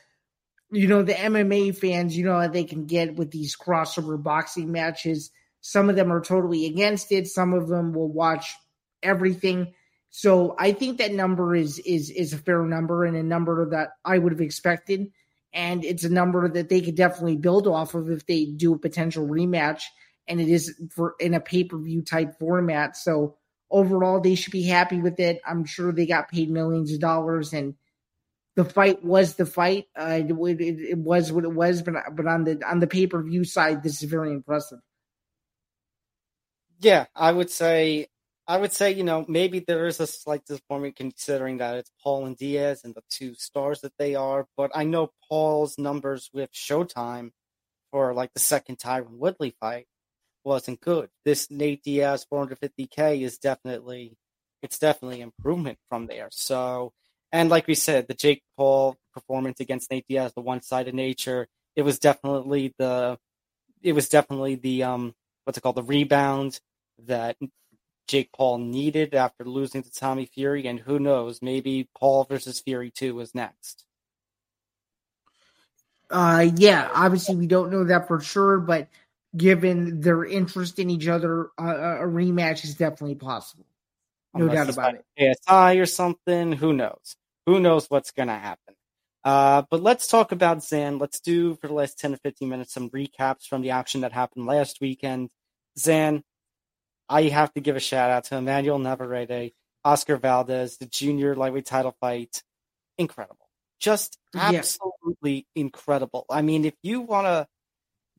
you know the MMA fans, you know they can get with these crossover boxing matches. Some of them are totally against it. Some of them will watch everything. So I think that number is is is a fair number and a number that I would have expected, and it's a number that they could definitely build off of if they do a potential rematch, and it is for in a pay per view type format. So overall, they should be happy with it. I'm sure they got paid millions of dollars, and the fight was the fight. Uh, it, it, it was what it was, but but on the on the pay per view side, this is very impressive. Yeah, I would say I would say, you know, maybe there is a slight disappointment considering that it's Paul and Diaz and the two stars that they are. But I know Paul's numbers with Showtime for like the second Tyron Woodley fight wasn't good. This Nate Diaz 450k is definitely it's definitely improvement from there. So and like we said, the Jake Paul performance against Nate Diaz, the one sided nature, it was definitely the it was definitely the um what's it called, the rebound that Jake Paul needed after losing to Tommy Fury, and who knows, maybe Paul versus Fury 2 is next. Uh, yeah, obviously we don't know that for sure, but given their interest in each other, uh, a rematch is definitely possible. No Unless doubt about it. KSI or something, who knows? Who knows what's going to happen? Uh, but let's talk about Zain. Let's do for the last 10 to 15 minutes some recaps from the action that happened last weekend. Zain, I have to give a shout out to Emmanuel Navarrete, Oscar Valdez, the junior lightweight title fight. Incredible. Just absolutely yeah. incredible. I mean, if you want to,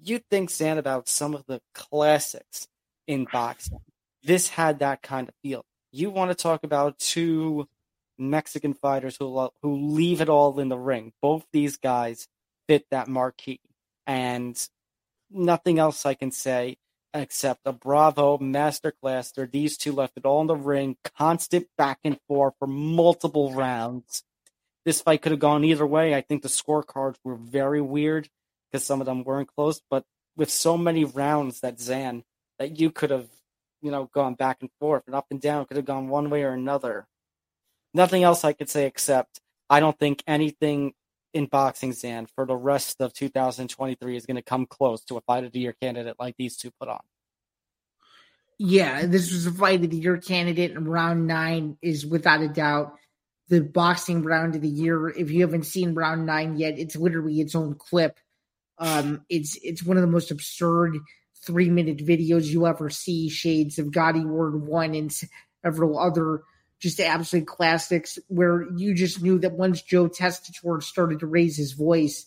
you think, Sam, about some of the classics in boxing, this had that kind of feel. You want to talk about two Mexican fighters who who leave it all in the ring. Both these guys fit that marquee, and nothing else I can say except a bravo masterclass. There, these two left it all in the ring, constant back and forth for multiple rounds. This fight could have gone either way. I think the scorecards were very weird because some of them weren't close, but with so many rounds that Zain that you could have, you know, gone back and forth and up and down, could have gone one way or another. Nothing else I could say except I don't think anything in boxing, Zain, for the rest of 2023 is going to come close to a fight of the year candidate like these two put on. Yeah, this was a fight of the year candidate, and round nine is without a doubt the boxing round of the year. If you haven't seen round nine yet, it's literally its own clip. Um, it's it's one of the most absurd three minute videos you ever see. Shades of Gatti Ward one and several other just absolute classics where you just knew that once Joe Tessitore started to raise his voice,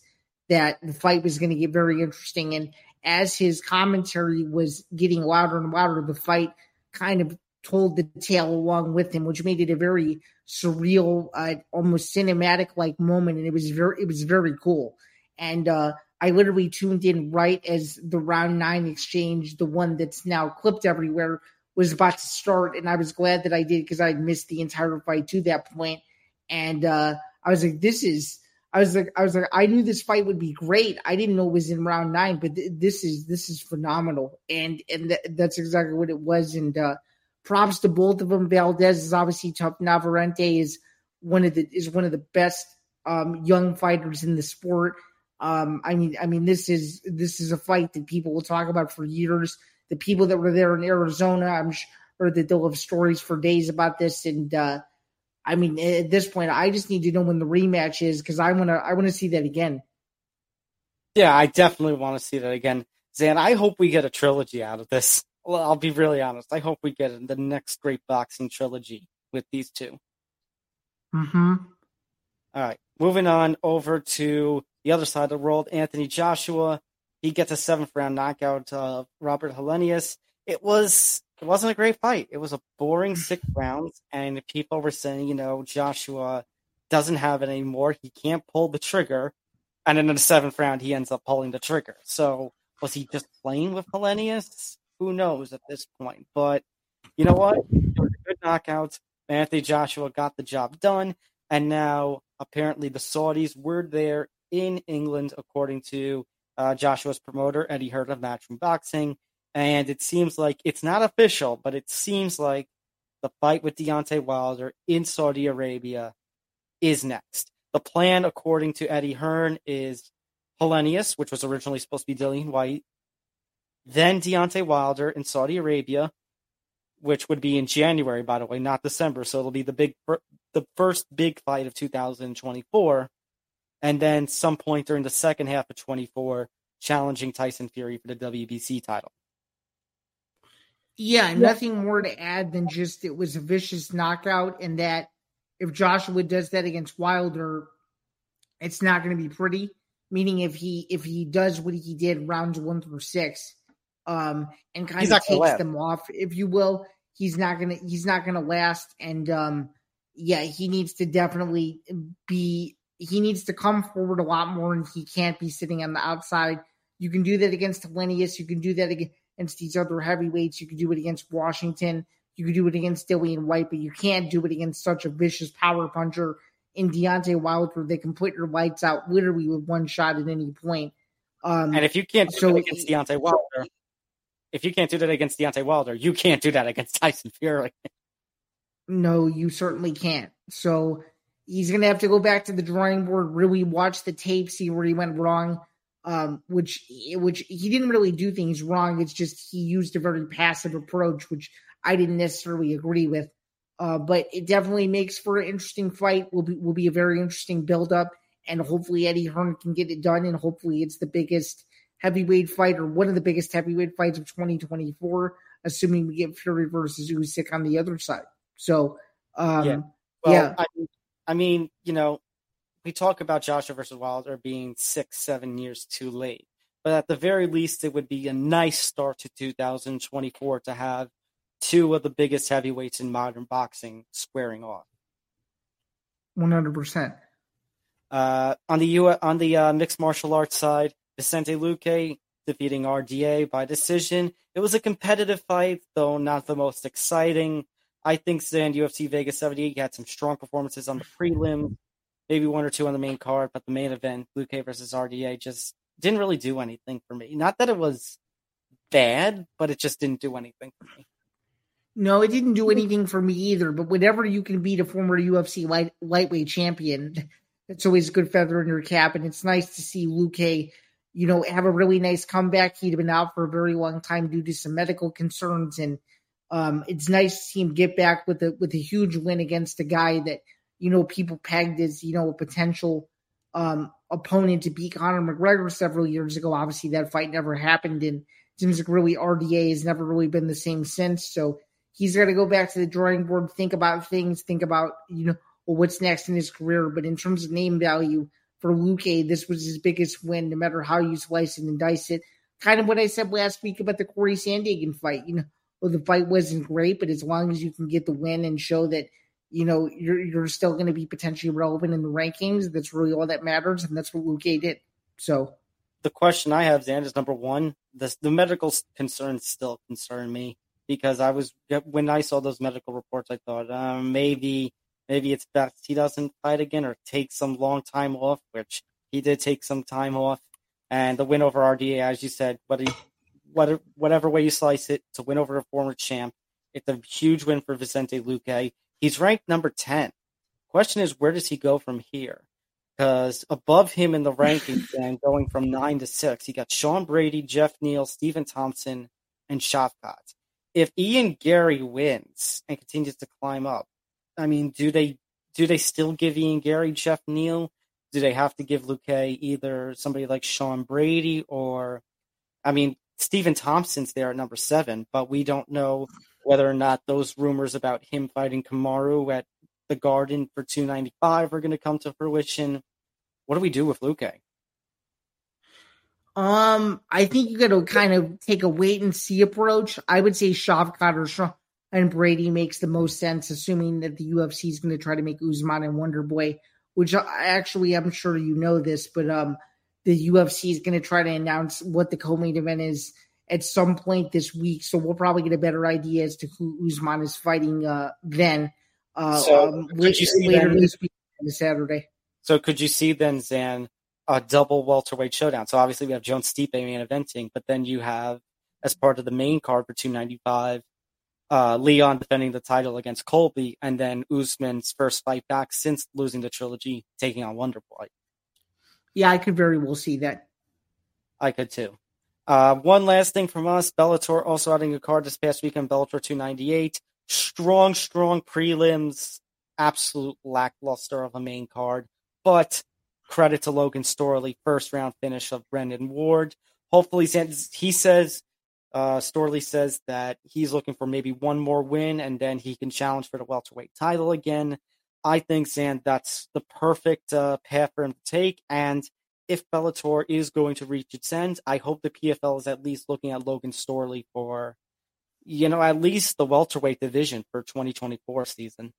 that the fight was going to get very interesting. And as his commentary was getting louder and louder, the fight kind of told the tale along with him, which made it a very surreal, uh, almost cinematic like moment. And it was very, it was very cool. And, uh, I literally tuned in right as the round nine exchange, the one that's now clipped everywhere, was about to start, and I was glad that I did because I missed the entire fight to that point. And uh, I was like, "This is." I was like, I was like, I knew this fight would be great. I didn't know it was in round nine, but th- this is this is phenomenal, and and th- that's exactly what it was. And uh, props to both of them. Valdez is obviously tough. Navarrete is one of the is one of the best um, young fighters in the sport. Um, I mean, I mean, this is this is a fight that people will talk about for years the people that were there in Arizona, I'm sure that they'll have stories for days about this. And uh, I mean, at this point, I just need to know when the rematch is because I want to. I want to see that again. Yeah, I definitely want to see that again, Zain. I hope we get a trilogy out of this. Well, I'll be really honest. I hope we get the next great boxing trilogy with these two. Mm-hmm. All right, moving on over to the other side of the world. Anthony Joshua he gets a seventh round knockout of Robert Helenius. It was it wasn't a great fight. It was a boring hmm. six rounds, and people were saying, you know, Joshua doesn't have it anymore. He can't pull the trigger, and then in the seventh round, he ends up pulling the trigger. So was he just playing with Helenius? Who knows at this point? But you know what? It was a good knockout. Anthony Joshua got the job done, and now apparently the Saudis were there in England, according to uh, Joshua's promoter, Eddie Hearn of Matchroom Boxing. And it seems like it's not official, but it seems like the fight with Deontay Wilder in Saudi Arabia is next. The plan, according to Eddie Hearn, is Helenius, which was originally supposed to be Dillian Whyte, then Deontay Wilder in Saudi Arabia, which would be in January, by the way, not December. So it'll be the big, the first big fight of 2024, and then some point during the second half of 24, challenging Tyson Fury for the WBC title. Yeah, nothing more to add than just it was a vicious knockout, and that if Joshua does that against Wilder, it's not going to be pretty. Meaning, if he if he does what he did rounds one through six, um, and kind of takes them off, if you will, he's not gonna he's not gonna last. And um, yeah, he needs to definitely be he needs to come forward a lot more, and he can't be sitting on the outside. You can do that against Helenius. You can do that against against these other heavyweights. You can do it against Washington. You can do it against Dillian Whyte, but you can't do it against such a vicious power puncher in Deontay Wilder They can put your lights out literally with one shot at any point. Um, and if you can't do so, that against Deontay Wilder, if you can't do that against Deontay Wilder, you can't do that against Tyson Fury. no, you certainly can't. So he's going to have to go back to the drawing board, really watch the tape, see where he went wrong um, which which he didn't really do things wrong. It's just he used a very passive approach, which I didn't necessarily agree with. Uh, but it definitely makes for an interesting fight. Will be will be a very interesting build up, and hopefully Eddie Hearn can get it done, and hopefully it's the biggest heavyweight fight or one of the biggest heavyweight fights of 2024, assuming we get Fury versus Usyk on the other side. So, um, yeah. Well, yeah. I, I mean, you know, we talk about Joshua versus Wilder being six, seven years too late. But at the very least, it would be a nice start to 2024 to have two of the biggest heavyweights in modern boxing squaring off. 100%. Uh, on the U- on the uh, mixed martial arts side, Vicente Luque defeating RDA by decision. It was a competitive fight, though not the most exciting. I think Zain UFC Vegas 78 had some strong performances on the prelim maybe one or two on the main card, but the main event, Luque versus RDA, just didn't really do anything for me. Not that it was bad, but it just didn't do anything for me. No, it didn't do anything for me either. But whenever you can beat a former UFC light, lightweight champion, it's always a good feather in your cap. And it's nice to see Luque, you know, have a really nice comeback. He'd been out for a very long time due to some medical concerns, and um, it's nice to see him get back with a with a huge win against a guy that you know, people pegged as, you know, a potential um, opponent to beat Conor McGregor several years ago. Obviously, that fight never happened, and seems like really RDA has never really been the same since. So he's got to go back to the drawing board, think about things, think about, you know, well, what's next in his career. But in terms of name value for Luque, this was his biggest win, no matter how you slice it and dice it. Kind of what I said last week about the Cory Sandhagen fight. You know, well, the fight wasn't great, but as long as you can get the win and show that – you know, you're you're still going to be potentially relevant in the rankings. That's really all that matters, and that's what Luque did. So, the question I have, Zain, is number one: the the medical concerns still concern me because I was when I saw those medical reports, I thought um, maybe maybe it's best he doesn't fight again or take some long time off, which he did take some time off. And the win over RDA, as you said, whether whatever whatever way you slice it, to win over a former champ, it's a huge win for Vicente Luque. He's ranked number 10. Question is, where does he go from here? Because above him in the rankings, and going from nine to six, he got Sean Brady, Jeff Neal, Stephen Thompson, and Shavkat. If Ian Garry wins and continues to climb up, I mean, do they do they still give Ian Garry Jeff Neal? Do they have to give Luque either somebody like Sean Brady or, I mean, Stephen Thompson's there at number seven, but we don't know whether or not those rumors about him fighting Kamaru at the Garden for 295 are going to come to fruition. What do we do with Luque? Um, I think you got to kind of take a wait and see approach. I would say Shavkat or Sean and Brady makes the most sense, assuming that the UFC is going to try to make Usman and Wonder Boy, which I, actually I'm sure you know this, but um, the UFC is going to try to announce what the co-main event is at some point this week. So we'll probably get a better idea as to who Usman is fighting uh, then. Uh, so um, later, later then, this week, this Saturday. So could you see then, Zain, a double welterweight showdown? So obviously we have Jones Stipe main eventing, but then you have as part of the main card for 295 uh, Leon defending the title against Colby, and then Usman's first fight back since losing the trilogy, taking on Wonderboy. Yeah, I could very well see that. I could too. Uh, one last thing from us Bellator also adding a card this past weekend, Bellator 298. Strong, strong prelims, absolute lackluster of a main card. But credit to Logan Storley, first round finish of Brennan Ward. Hopefully, he says uh, Storley says that he's looking for maybe one more win and then he can challenge for the welterweight title again. I think, Zain, that's the perfect uh, path for him to take. And if Bellator is going to reach its end, I hope the PFL is at least looking at Logan Storley for, you know, at least the welterweight division for 2024 season.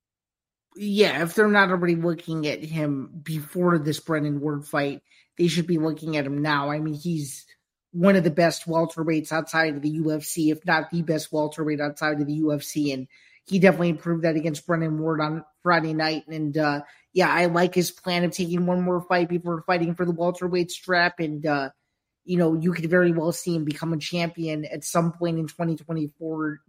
Yeah, if they're not already looking at him before this Brennan Ward fight, they should be looking at him now. I mean, he's one of the best welterweights outside of the UFC, if not the best welterweight outside of the UFC. And he definitely proved that against Brennan Ward on Friday night. And uh, yeah, I like his plan of taking one more fight before fighting for the welterweight strap. And uh, you know, you could very well see him become a champion at some point in 2024.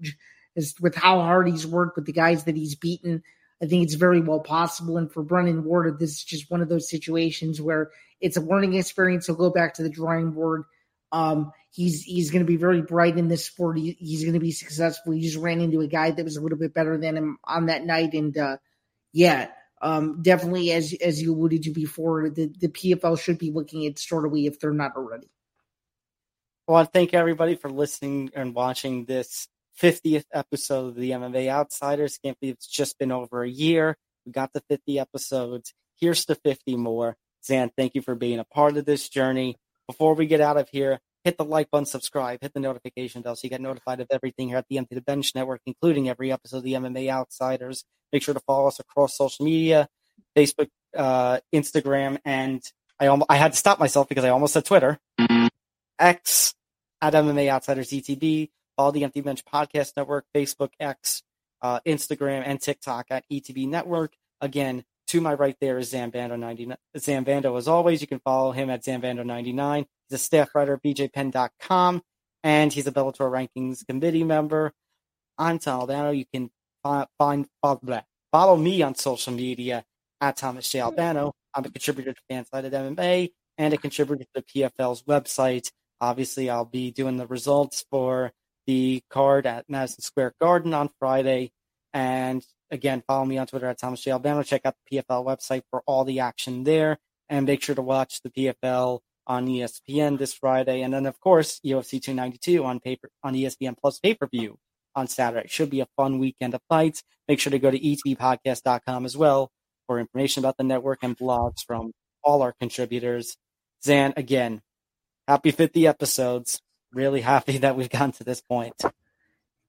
As with how hard he's worked with the guys that he's beaten, I think it's very well possible. And for Brennan Ward, this is just one of those situations where it's a learning experience. He'll go back to the drawing board um, he's he's going to be very bright in this sport. He, he's going to be successful. He just ran into a guy that was a little bit better than him on that night, and uh, yeah, um, definitely as as you alluded to before, the the PFL should be looking at Storley if they're not already. Well I want to thank everybody for listening and watching this 50th episode of the MMA Outsiders. Can't believe it's just been over a year. We got the 50 episodes. Here's to 50 more. Zain, thank you for being a part of this journey before we get out of here, hit the like button, subscribe, hit the notification bell so you get notified of everything here at the Empty the Bench Network, including every episode of the MMA Outsiders. Make sure to follow us across social media, Facebook, uh, Instagram, and I almost, I had to stop myself because I almost said Twitter. X at MMA Outsiders ETB. Follow the Empty Bench Podcast Network, Facebook, X, uh, Instagram, and TikTok at ETB Network. Again, to my right there is ZainBando99. Zambando, as always, you can follow him at ZainBando99. He's a staff writer at BJPenn.com, and he's a Bellator Rankings Committee member. I'm Tom Albano. You can find, find follow, me on social media at Thomas J. Albano. I'm a contributor to Fansided MMA and a contributor to the PFL's website. Obviously, I'll be doing the results for the card at Madison Square Garden on Friday. And Again, follow me on Twitter at Thomas J. Albano. Check out the PFL website for all the action there. And make sure to watch the PFL on ESPN this Friday. And then, of course, UFC 292 on paper on ESPN Plus pay per view on Saturday. Should be a fun weekend of fights. Make sure to go to etbpodcast.com as well for information about the network and blogs from all our contributors. Zain, again, happy 50 episodes. Really happy that we've gotten to this point.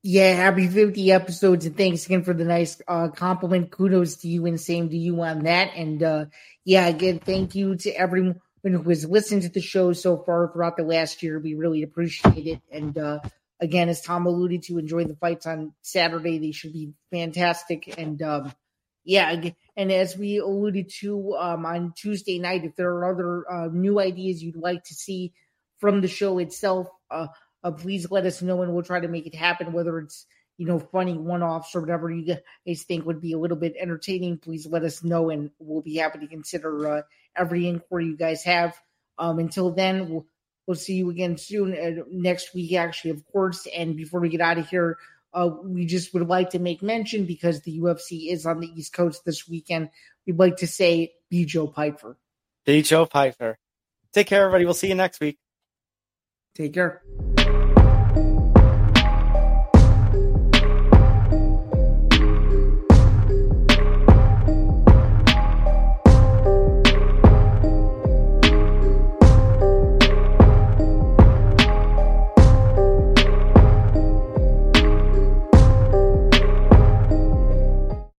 Yeah, happy 50 episodes and thanks again for the nice uh, compliment. Kudos to you and same to you on that. And uh, yeah, again, thank you to everyone who has listened to the show so far throughout the last year. We really appreciate it. And uh, again, as Tom alluded to, enjoy the fights on Saturday. They should be fantastic. And um, yeah, and as we alluded to um, on Tuesday night, if there are other uh, new ideas you'd like to see from the show itself, uh, uh, please let us know and we'll try to make it happen. Whether it's you know funny one-offs or whatever you guys think would be a little bit entertaining, please let us know and we'll be happy to consider uh, every inquiry you guys have. Um, until then, we'll, we'll see you again soon uh, next week, actually, of course. And before we get out of here, uh, we just would like to make mention because the UFC is on the East Coast this weekend. We'd like to say, be Joe Piper. Be Joe Piper. Take care, everybody. We'll see you next week. Take care.